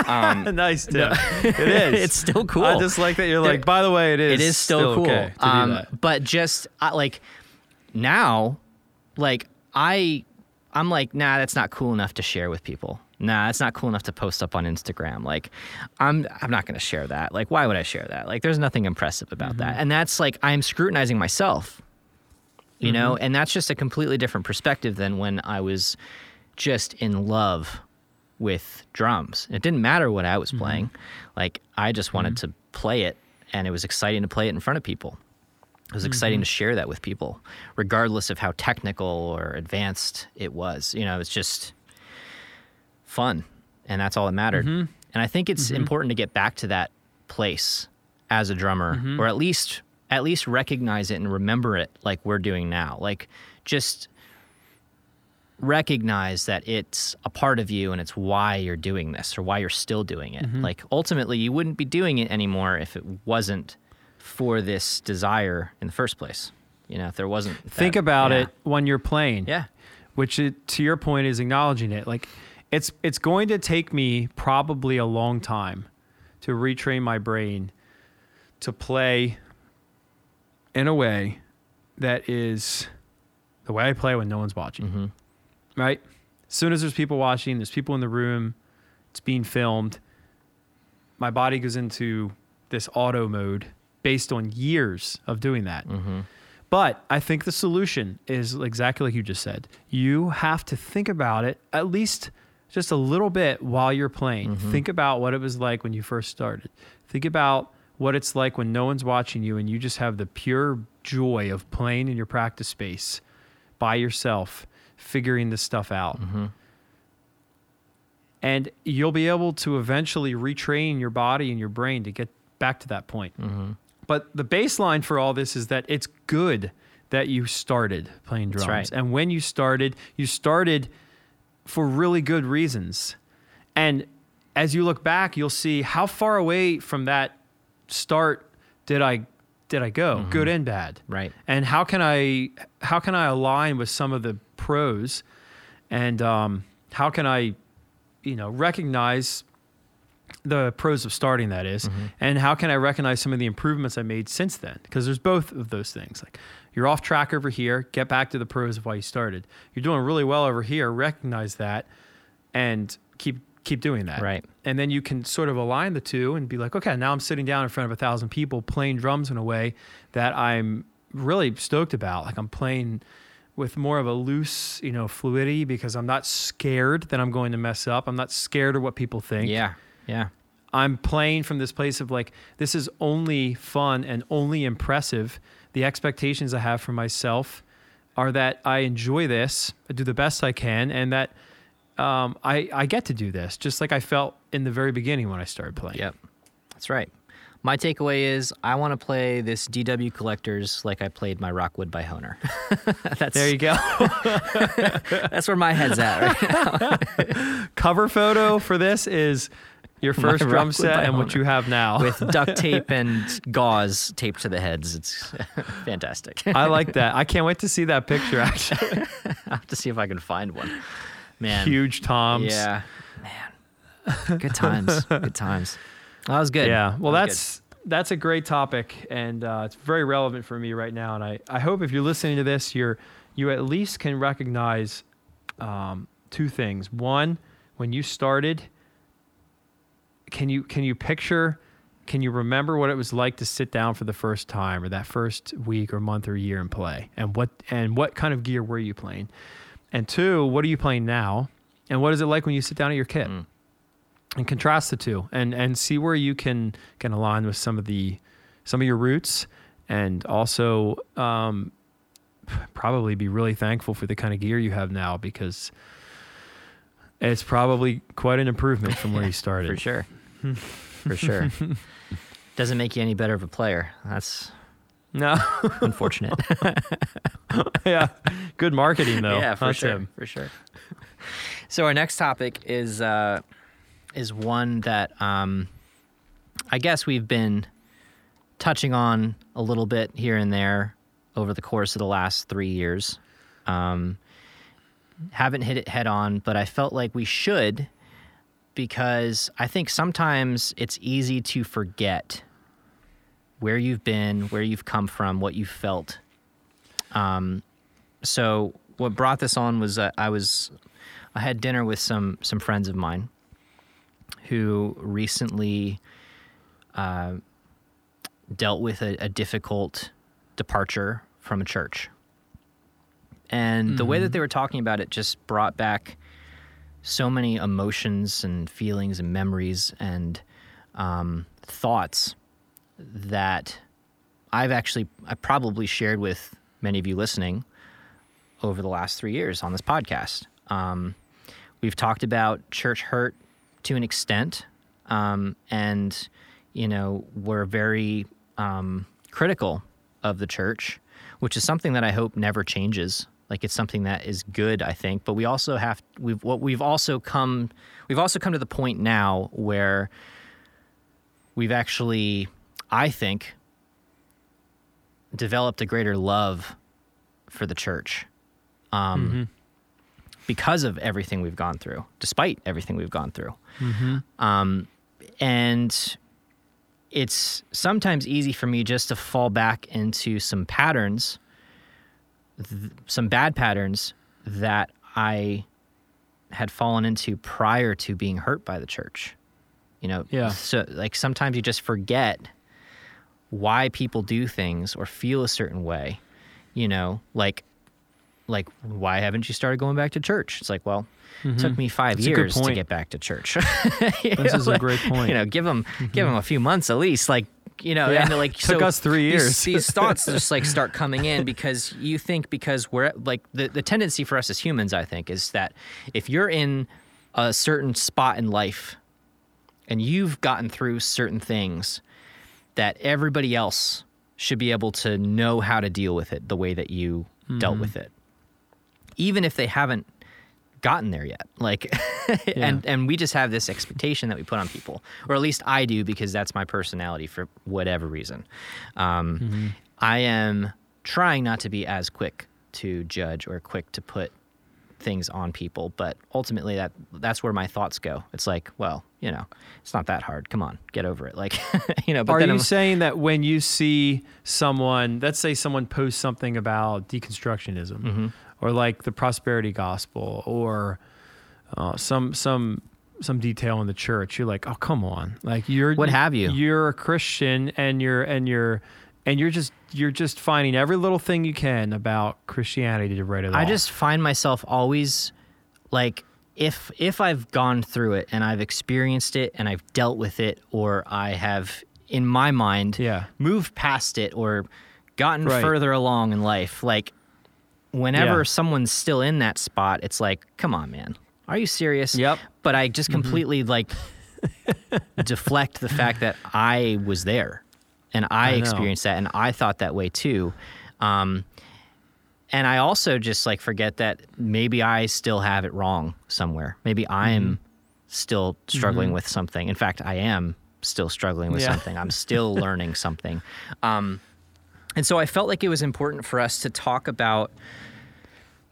anyway. nice too. It is. it's still cool. I just like that you're like, by the way, it is it is still, cool. okay um. But just uh, like now, like I, I'm like, nah, that's not cool enough to share with people. Nah, that's not cool enough to post up on Instagram. Like, I'm I'm not gonna share that. Like, why would I share that? Like, there's nothing impressive about Mm-hmm. that. And that's like I'm scrutinizing myself. You know, Mm-hmm. and that's just a completely different perspective than when I was just in love with drums. It didn't matter what I was Mm-hmm. playing. Like I just wanted to play it and it was exciting to play it in front of people. It was exciting Mm-hmm. to share that with people, regardless of how technical or advanced it was. You know, it's just fun, and that's all that mattered. Mm-hmm. And I think it's important to get back to that place as a drummer, Mm-hmm. or at least at least recognize it and remember it, like we're doing now. Like just recognize that it's a part of you and it's why you're doing this or why you're still doing it. Mm-hmm. Like ultimately, you wouldn't be doing it anymore if it wasn't for this desire in the first place. You know, if there wasn't. Think about yeah. it when you're playing. Yeah. which it, to your point is acknowledging it like it's it's going to take me probably a long time to retrain my brain to play in a way that is the way I play when no one's watching. Mhm. Right? As soon as there's people watching, there's people in the room, it's being filmed, my body goes into this auto mode based on years of doing that. Mm-hmm. But I think the solution is exactly like you just said. You have to think about it at least just a little bit while you're playing. Mm-hmm. Think about what it was like when you first started. Think about what it's like when no one's watching you and you just have the pure joy of playing in your practice space by yourself, figuring this stuff out. Mm-hmm. And you'll be able to eventually retrain your body and your brain to get back to that point. Mm-hmm. But the baseline for all this is that it's good that you started playing drums. right. And when you started, you started for really good reasons. And as you look back, you'll see how far away from that start did I did I go, good and bad. Right. And how can I how can I align with some of the pros and um, how can I you know recognize the pros of starting that is, mm-hmm. and how can I recognize some of the improvements I made since then? Because there's both of those things. Like you're off track over here, get back to the pros of why you started. You're doing really well over here, recognize that, and keep keep doing that. Right. And then you can sort of align the two and be like, okay, now I'm sitting down in front of a thousand people playing drums in a way that I'm really stoked about. Like I'm playing with more of a loose, you know, fluidity because I'm not scared that I'm going to mess up. I'm not scared of what people think. Yeah. Yeah. I'm playing from this place of like this is only fun and only impressive. The expectations I have for myself are that I enjoy this, I do the best I can, and that um, I I get to do this just like I felt in the very beginning when I started playing. Yep, that's right. My takeaway is I want to play this DW Collectors like I played my Rockwood by Hohner. that's There you go. that's where my head's at right now. Cover photo for this is your first drum set and what you have now. with duct tape and gauze taped to the heads. It's fantastic. I like that. I can't wait to see that picture. Actually, I'll have to see if I can find one. Man. huge toms. Yeah. Man. Good times. Good times. That was good. Yeah. Well, That that's that's a great topic, and uh, it's very relevant for me right now. And I, I hope if you're listening to this, you're you at least can recognize um, two things. One, when you started, can you can you picture? Can you remember what it was like to sit down for the first time, or that first week or month or year and play? And what and what kind of gear were you playing? And two, what are you playing now? And what is it like when you sit down at your kit? Mm. And contrast the two, and and see where you can can align with some of the some of your roots, and also um, probably be really thankful for the kind of gear you have now because it's probably quite an improvement from where you started. For sure. For sure. Doesn't make you any better of a player. That's No, unfortunate. yeah, good marketing though. yeah, for That's sure. him. For sure. So our next topic is uh, is one that um, I guess we've been touching on a little bit here and there over the course of the last three years. Um, haven't hit it head on, but I felt like we should because I think sometimes it's easy to forget where you've been, where you've come from, what you felt. Um, so what brought this on was uh, I was I had dinner with some some friends of mine who recently uh, dealt with a, a difficult departure from a church, and the way that they were talking about it just brought back so many emotions and feelings and memories and um, thoughts that I've actually I probably shared with many of you listening over the last three years on this podcast. Um, we've talked about church hurt to an extent, um, and you know we're very um, critical of the church, which is something that I hope never changes. Like it's something that is good, I think. But we also have we've what we've also come we've also come to the point now where we've actually, I think, developed a greater love for the church um, because of everything we've gone through, despite everything we've gone through. Um, and it's sometimes easy for me just to fall back into some patterns, th- some bad patterns that I had fallen into prior to being hurt by the church. You know, Yeah. so like sometimes you just forget why people do things or feel a certain way. You know, like like why haven't you started going back to church? It's like, well, it took mm-hmm. me five That's years to get back to church. This is a great point. You know, give them give them mm-hmm. a few months at least. Like you know, Yeah. and like Took so us three these- years. These, thoughts just like start coming in because you think because we're like the the tendency for us as humans, I think, is that if you're in a certain spot in life and you've gotten through certain things, that everybody else should be able to know how to deal with it the way that you Mm-hmm. dealt with it, even if they haven't gotten there yet. Like, and and we just have this expectation that we put on people, or at least I do because that's my personality for whatever reason. Um, Mm-hmm. I am trying not to be as quick to judge or quick to put things on people, but ultimately that that's where my thoughts go. It's like, well, you know, it's not that hard. Come on, get over it. Like, you know. But Are you I'm- saying that when you see someone, let's say someone posts something about deconstructionism, Mm-hmm. Or like the prosperity gospel, or uh, some some some detail in the church, you're like, oh come on, like you're What have you? You're a Christian, and you're and you're and you're just you're just finding every little thing you can about Christianity to write it I off. just find myself always like if if I've gone through it and I've experienced it and I've dealt with it or I have in my mind Yeah. moved past it or gotten Right. further along in life, like whenever Yeah. someone's still in that spot, it's like, come on, man. Are you serious? Yep. But I just Mm-hmm. completely like deflect the fact that I was there and I, I experienced that and I thought that way too. Um, and I also just like forget that maybe I still have it wrong somewhere. Maybe I'm Mm-hmm. still struggling with something. In fact, I am still struggling with Yeah. something. I'm still learning something. Um, and so I felt like it was important for us to talk about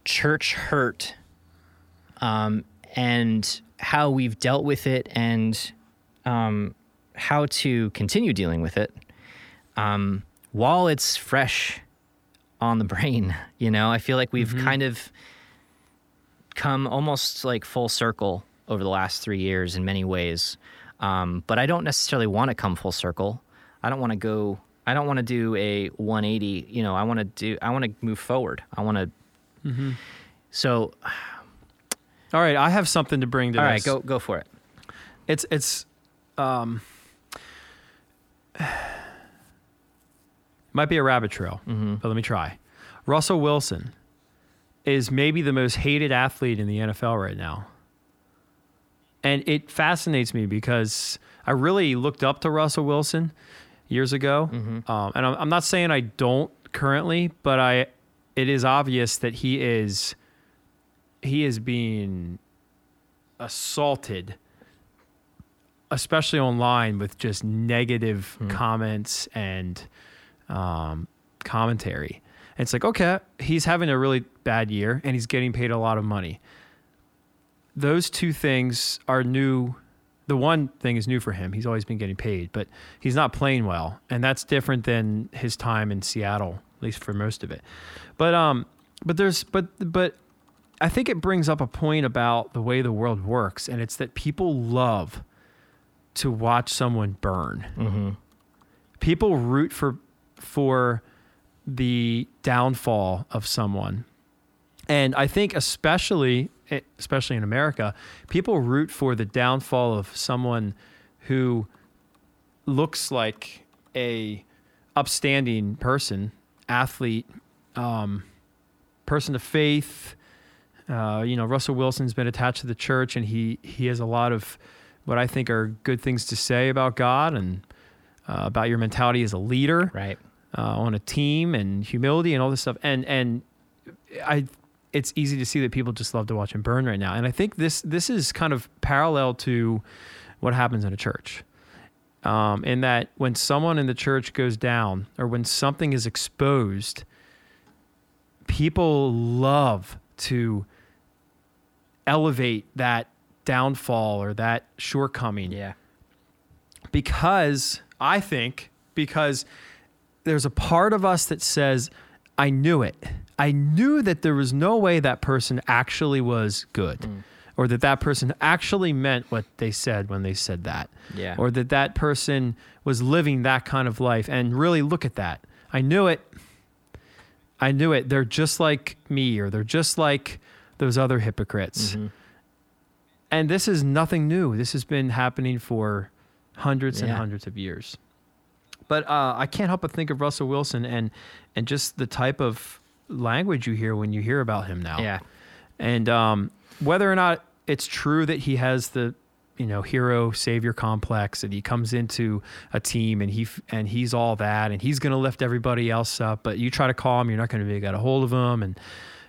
church hurt um, and how we've dealt with it and um, how to continue dealing with it um, while it's fresh on the brain. You know, I feel like we've kind of come almost like full circle over the last three years in many ways. Um, but I don't necessarily want to come full circle. I don't want to go. I don't want to do a 180. You know, I want to do. I want to move forward. I want to. So, All right, I have something to bring to all this. right, go go for it. It's it's um might be a rabbit trail, but let me try. Russell Wilson is maybe the most hated athlete in the NFL right now. And it fascinates me because I really looked up to Russell Wilson years ago. Um, and I'm, I'm not saying I don't currently, but I it is obvious that he is he is being assaulted especially online with just negative comments and um, commentary. And it's like, okay, he's having a really bad year and he's getting paid a lot of money. Those two things are new. The one thing is new for him. He's always been getting paid, but he's not playing well. And that's different than his time in Seattle, at least for most of it. But um but there's but but I think it brings up a point about the way the world works, and it's that people love to watch someone burn. People root for for the downfall of someone, and I think especially eh, especially in America, people root for the downfall of someone who looks like a upstanding person, athlete, um, person of faith. Uh, you know, Russell Wilson's been attached to the church, and he he has a lot of what I think are good things to say about God and uh, about your mentality as a leader Right. uh, on a team and humility and all this stuff. And and I, it's easy to see that people just love to watch him burn right now. And I think this this is kind of parallel to what happens in a church. Um, in that when someone in the church goes down or when something is exposed, people love to elevate that downfall or that shortcoming Yeah. because I think because there's a part of us that says, I knew it. I knew that there was no way that person actually was good or that that person actually meant what they said when they said that. Yeah. Or that that person was living that kind of life. And really look at that. I knew it. I knew it. They're just like me or they're just like those other hypocrites. And this is nothing new. This has been happening for hundreds and hundreds of years. But uh, I can't help but think of Russell Wilson and and just the type of language you hear when you hear about him now. Yeah. And um, whether or not it's true that he has the you know hero savior complex and he comes into a team and he and he's all that and he's going to lift everybody else up but you try to call him you're not going to be get a hold of him and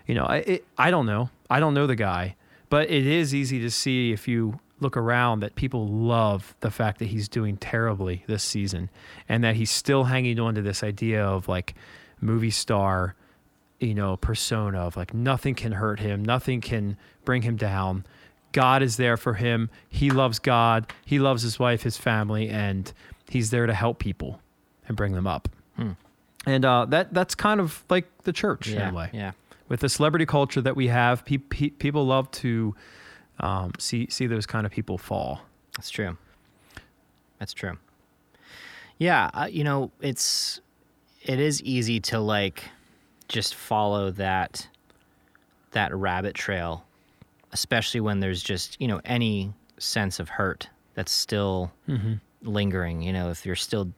you know I it, I don't know. I don't know the guy. But it is easy to see if you look around that people love the fact that he's doing terribly this season and that he's still hanging on to this idea of like movie star you know persona of like nothing can hurt him nothing can bring him down god is there for him he loves god he loves his wife his family and he's there to help people and bring them up and uh, that that's kind of like the church in Yeah. a way Yeah. with the celebrity culture that we have pe- pe- people love to um, see see those kind of people fall That's true. That's true. Yeah, uh, you know, it's it is easy to like just follow that that rabbit trail especially when there's just you know any sense of hurt that's still mm-hmm. lingering. You know, if you're still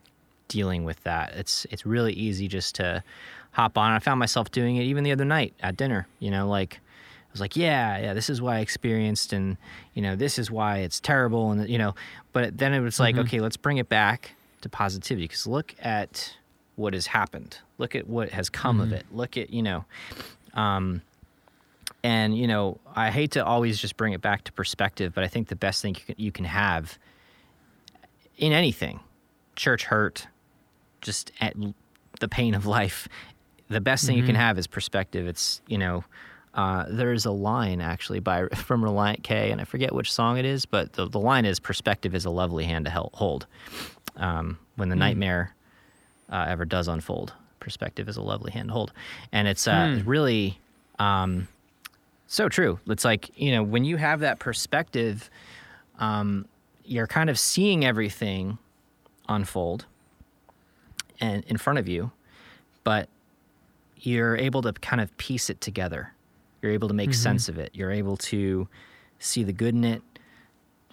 dealing with that, it's it's really easy just to hop on. I found myself doing it even the other night at dinner. You know, like I was like, yeah, yeah, this is why I experienced, and you know, this is why it's terrible, and you know, but then it was like, mm-hmm. okay, let's bring it back to positivity because look at what has happened. Look at what has come of it. Look at you know, um, and you know, I hate to always just bring it back to perspective, but I think the best thing you can, you can have in anything, church hurt, just at the pain of life, the best thing you can have is perspective. It's you know, uh, there's a line actually by from Relient K, and I forget which song it is, but the, the line is "Perspective is a lovely hand to hel- hold." Um, when the nightmare uh, ever does unfold, perspective is a lovely handhold, and it's uh, really um, so true. It's like you know when you have that perspective, um, you're kind of seeing everything unfold and in front of you, but you're able to kind of piece it together. You're able to make sense of it. You're able to see the good in it,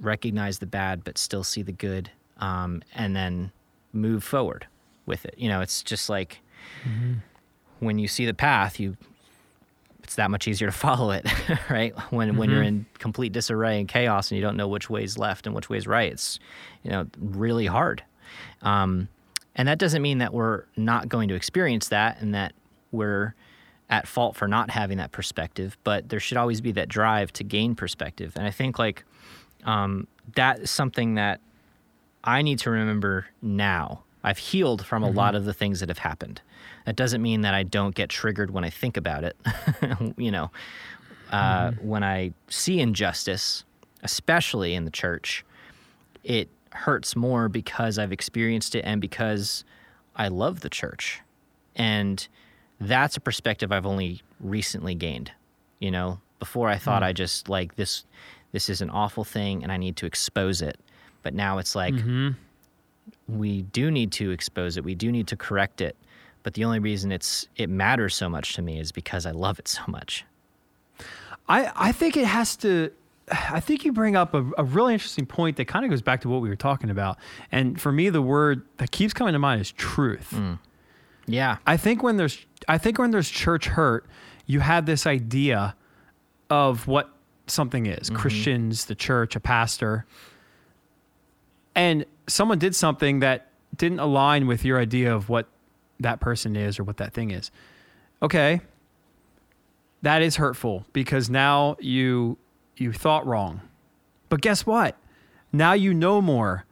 recognize the bad, but still see the good, um, and then move forward with it. You know, it's just like when you see the path, you it's that much easier to follow it, right? When when you're in complete disarray and chaos and you don't know which way's left and which way's right, it's you know really hard. Um, and that doesn't mean that we're not going to experience that and that we're at fault for not having that perspective. But there should always be that drive to gain perspective. And I think like um, that is something that I need to remember now. I've healed from a mm-hmm. lot of the things that have happened. That doesn't mean that I don't get triggered when I think about it. you know, uh, mm-hmm. when I see injustice, especially in the church, it hurts more because I've experienced it and because I love the church. And that's a perspective I've only recently gained. You know, before I thought mm. I just like this this is an awful thing and I need to expose it. But now it's like mm-hmm. We do need to expose it. We do need to correct it. But the only reason it's it matters so much to me is because I love it so much. I, I think it has to. I think you bring up a, a really interesting point that kind of goes back to what we were talking about. And for me, the word that keeps coming to mind is truth. Mm. Yeah. I think when there's I think when there's church hurt, you have this idea of what something is. Mm-hmm. Christians, the church, a pastor. And someone did something that didn't align with your idea of what that person is or what that thing is. Okay. That is hurtful because now you you thought wrong. But guess what? Now you know more.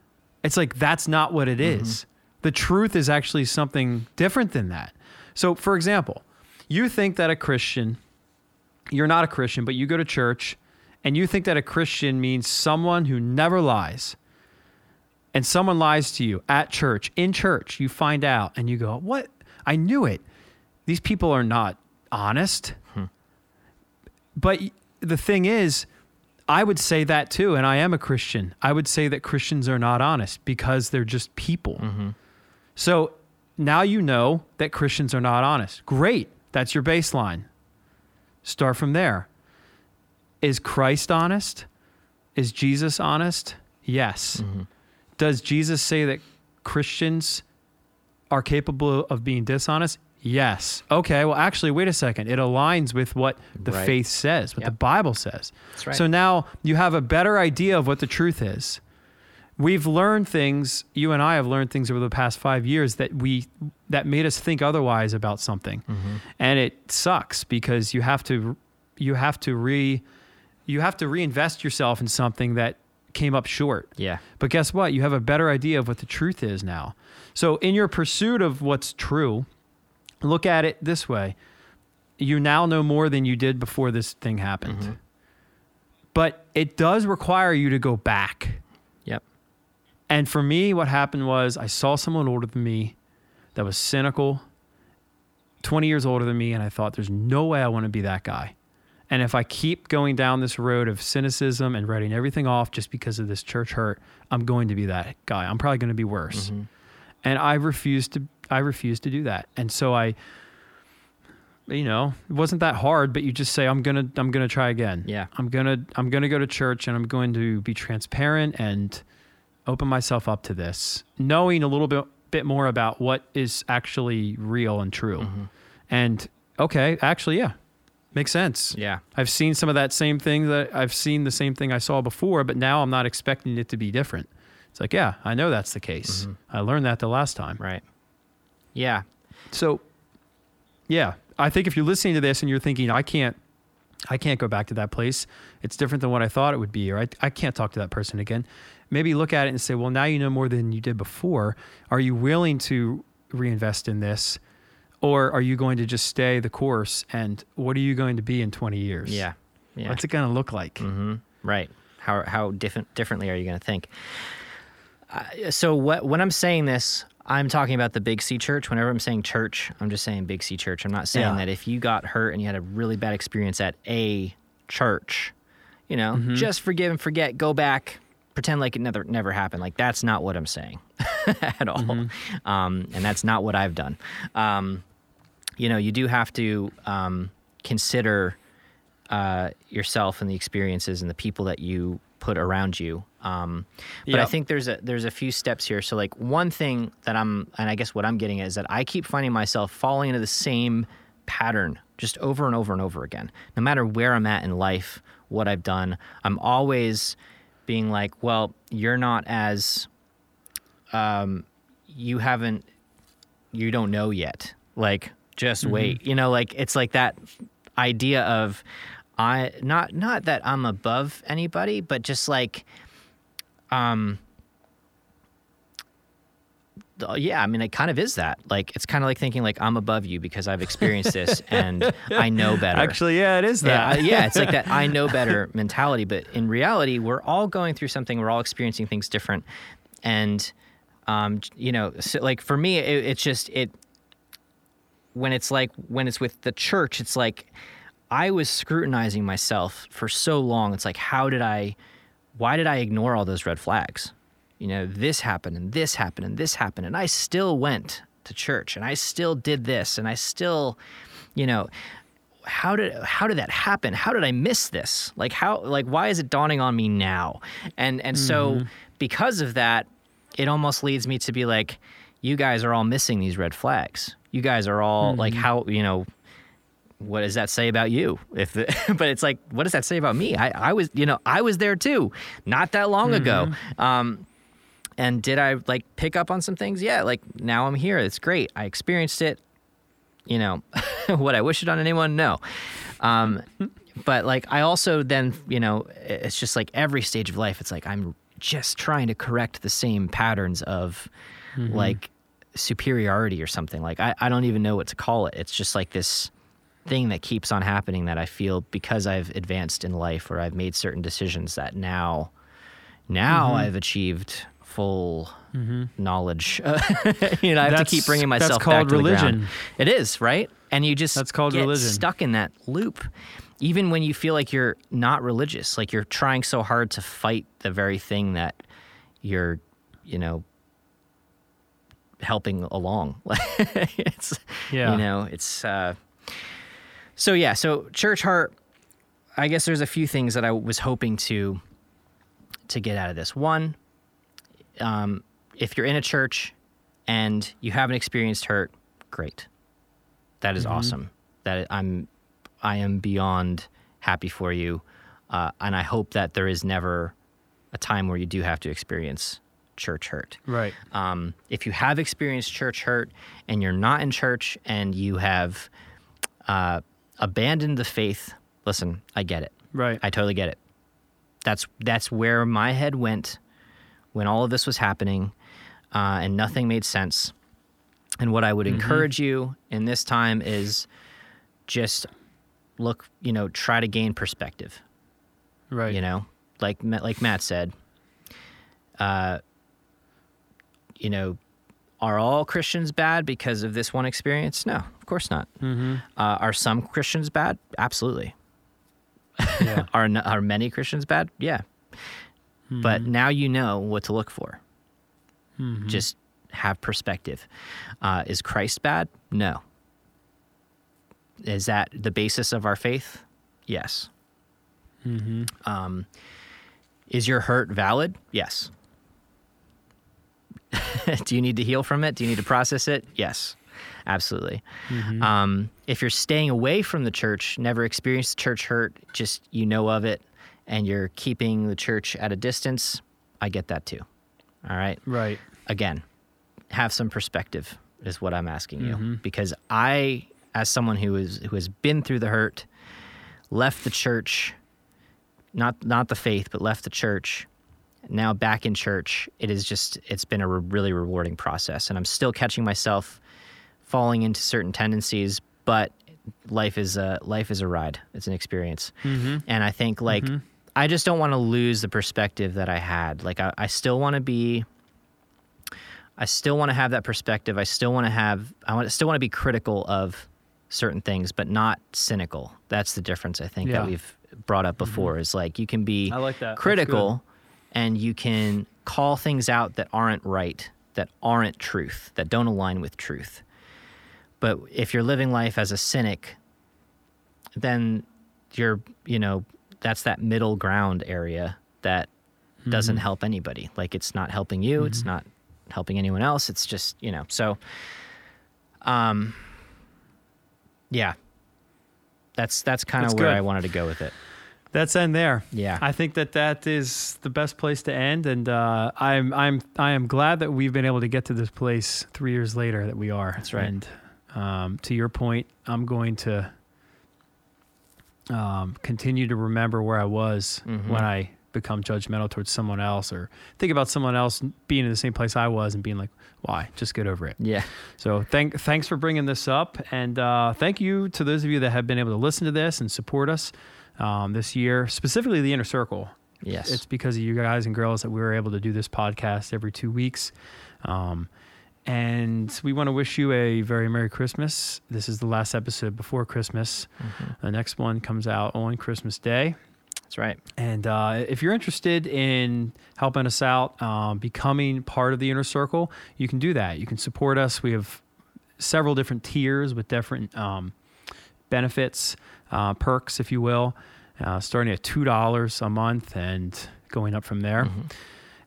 It's like that's not what it mm-hmm. is. The truth is actually something different than that. So, for example, you think that a Christian, you're not a Christian, but you go to church and you think that a Christian means someone who never lies. And someone lies to you at church, in church, you find out and you go, What? I knew it. These people are not honest. Hmm. But the thing is, I would say that too, and I am a Christian. I would say that Christians are not honest because they're just people. Mm-hmm. So now you know that Christians are not honest. Great. That's your baseline. Start from there. Is Christ honest? Is Jesus honest? Yes. Mm-hmm. Does Jesus say that Christians are capable of being dishonest? Yes. Okay, well, actually, wait a second. It aligns with what the Right. faith says, what the Bible says. That's right. So now you have a better idea of what the truth is. We've learned things, you and I have learned things over the past five years that we that made us think otherwise about something. Mm-hmm. And it sucks because you have to you have to re you have to reinvest yourself in something that came up short. Yeah. But guess what? You have a better idea of what the truth is now. So, in your pursuit of what's true, look at it this way you now know more than you did before this thing happened. Mm-hmm. But it does require you to go back. Yep. And for me, what happened was I saw someone older than me that was cynical, 20 years older than me, and I thought, there's no way I want to be that guy. And if I keep going down this road of cynicism and writing everything off just because of this church hurt, I'm going to be that guy. I'm probably going to be worse. And I refuse to I refuse to do that. And so I you know, it wasn't that hard, but you just say, I'm gonna, I'm gonna try again. Yeah. I'm gonna, I'm gonna go to church, and I'm going to be transparent and open myself up to this, knowing a little bit, bit more about what is actually real and true. Mm-hmm. And okay, actually, yeah, makes sense. Yeah. I've seen some of that same thing that I've seen the same thing I saw before, but now I'm not expecting it to be different. It's like, yeah, I know that's the case. Mm-hmm. I learned that the last time. Right. Yeah. So, yeah, I think if you're listening to this and you're thinking, I can't, I can't go back to that place. It's different than what I thought it would be, or I, I can't talk to that person again. Maybe look at it and say, well, now you know more than you did before. Are you willing to reinvest in this? Or are you going to just stay the course? And what are you going to be in 20 years? Yeah. Yeah. What's it going to look like? hmm Right. How how different differently are you going to think? Uh, so what when I'm saying this, I'm talking about the Big C Church. Whenever I'm saying church, I'm just saying Big C Church. I'm not saying Yeah. that if you got hurt and you had a really bad experience at a church, you know, just forgive and forget, go back, pretend like it never never happened. Like that's not what I'm saying at all, um, and that's not what I've done. Um, you know, you do have to um, consider uh, yourself and the experiences and the people that you put around you. Um, but I think there's a there's a few steps here. So like one thing that I'm and I guess what I'm getting at is that I keep finding myself falling into the same pattern just over and over and over again. No matter where I'm at in life, what I've done, I'm always being like, well, you're not as um, you haven't you don't know yet. Like just wait. You know, like it's like that idea of I not not that I'm above anybody, but just like um yeah, I mean it kind of is that. Like it's kind of like thinking like I'm above you because I've experienced this and I know better. Actually, yeah, it is Yeah, that. uh, yeah, it's like that I know better mentality. But in reality, we're all going through something. We're all experiencing things different, and um, you know, so like for me, it, it's just it. When it's like when it's with the church, it's like I was scrutinizing myself for so long. It's like, how did I? Why did I ignore all those red flags? You know, this happened and this happened and this happened, and I still went to church and I still did this and I still, you know, how did how did that happen? How did I miss this? Like how like why is it dawning on me now? And and so mm-hmm. because of that, it almost leads me to be like, you guys are all missing these red flags. You guys are all like how you know what does that say about you? If the, but it's like, what does that say about me? I, I was, you know, I was there too, not that long ago. Um, and did I like pick up on some things? Yeah, like now I'm here. It's great. I experienced it. You know, would I wish it on anyone? No. Um, but like I also then, you know, it's just like every stage of life. It's like I'm just trying to correct the same patterns of like superiority or something. Like I, I don't even know what to call it. It's just like this thing that keeps on happening that I feel because I've advanced in life or I've made certain decisions that now now Mm-hmm. I've achieved full knowledge. you know, I have to keep bringing myself that's called back to the ground. religion. It is, right? And you just That's called get religion. stuck in that loop. Even when you feel like you're not religious, like you're trying so hard to fight the very thing that you're, you know, helping along. it's Yeah. you know, it's uh so yeah, so church hurt I guess there's a few things that I was hoping to to get out of this. One, um, if you're in a church and you haven't experienced hurt, great. That is awesome. That I'm I am beyond happy for you, uh, and I hope that there is never a time where you do have to experience church hurt. Right. Um, if you have experienced church hurt and you're not in church and you have uh, abandoned the faith, listen, I get it. Right. I totally get it. That's that's where my head went when all of this was happening, uh, and nothing made sense. And what I would encourage you in this time is just look, you know, try to gain perspective right. you know like like matt said uh you know are all christians bad because of this one experience? No of course not. Mm-hmm. uh, are some christians bad? Absolutely. Yeah. are are many christians bad? Yeah. But now you know what to look for. Just have perspective. Uh, is christ bad? No. Is that the basis of our faith? Yes. Um, is your hurt valid? Yes. Do you need to heal from it? Do you need to process it? Yes, absolutely. Um, if you're staying away from the church, never experienced church hurt, just you know of it, and you're keeping the church at a distance, I get that too. All right. Right. Again, have some perspective is what I'm asking you Mm-hmm. because I, as someone who is who has been through the hurt, left the church, not not the faith, but left the church. Now back in church, it is just it's been a re- really rewarding process, and I'm still catching myself falling into certain tendencies, but life is a life is a ride. It's an experience, mm-hmm. and I think like mm-hmm. I just don't want to lose the perspective that I had. Like I, I still want to be. I still want to have that perspective. I still want to have. I want still want to be critical of certain things, but not cynical. That's the difference. I think Yeah. that we've brought up mm-hmm. before. Is like you can be I like that. Critical, and you can call things out that aren't right, that aren't truth, that don't align with truth. But if you're living life as a cynic, then you're, you know, that's that middle ground area that doesn't help anybody. Like it's not helping you, it's not helping anyone else. It's just, you know, so um yeah. That's that's kind of where good. I wanted to go with it. That's end there. Yeah. I think that that is the best place to end, and uh, I'm I'm I am glad that we've been able to get to this place three years later that we are. That's right. And um, to your point, I'm going to um, continue to remember where I was Mhm. when I become judgmental towards someone else, or think about someone else being in the same place I was and being like, "Why? Just get over it." Yeah. So thank thanks for bringing this up, and uh, thank you to those of you that have been able to listen to this and support us um, this year, specifically the inner circle. Yes. It's because of you guys and girls that we were able to do this podcast every two weeks. Um, and we want to wish you a very Merry Christmas. This is the last episode before Christmas. The next one comes out on Christmas Day. That's right. And uh, if you're interested in helping us out, um, becoming part of the inner circle, you can do that. You can support us. We have several different tiers with different um, benefits, uh, perks, if you will, uh, starting at $2 a month and going up from there.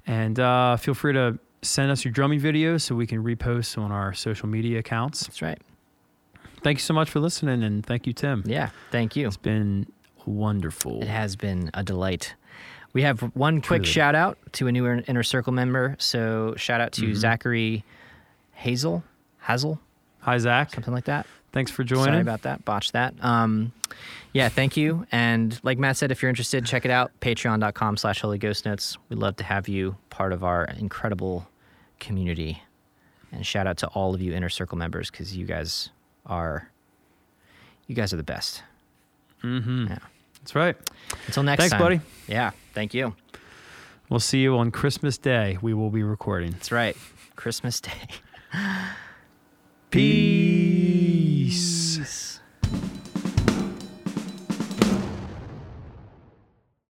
And uh, feel free to send us your drumming videos so we can repost on our social media accounts. That's right. Thank you so much for listening. And thank you, Tim. Yeah. Thank you. It's been wonderful. It has been a delight. We have one quick Truly. shout out to a new inner inner circle member. So shout out to Mm-hmm. Zachary Hazel, Hazel, Hi, Zach. something like that. Thanks for joining. Sorry about that. Botched that. Um, yeah, thank you. And like Matt said, if you're interested, check it out. Patreon.com slash Holy Ghost Notes. We'd love to have you part of our incredible community. And shout out to all of you inner circle members because you guys are you guys are the best. Mm-hmm. Yeah. That's right. Until next Tim. Thanks, time. buddy. Yeah, thank you. We'll see you on Christmas Day. We will be recording. That's right. Christmas Day. Peace. Peace.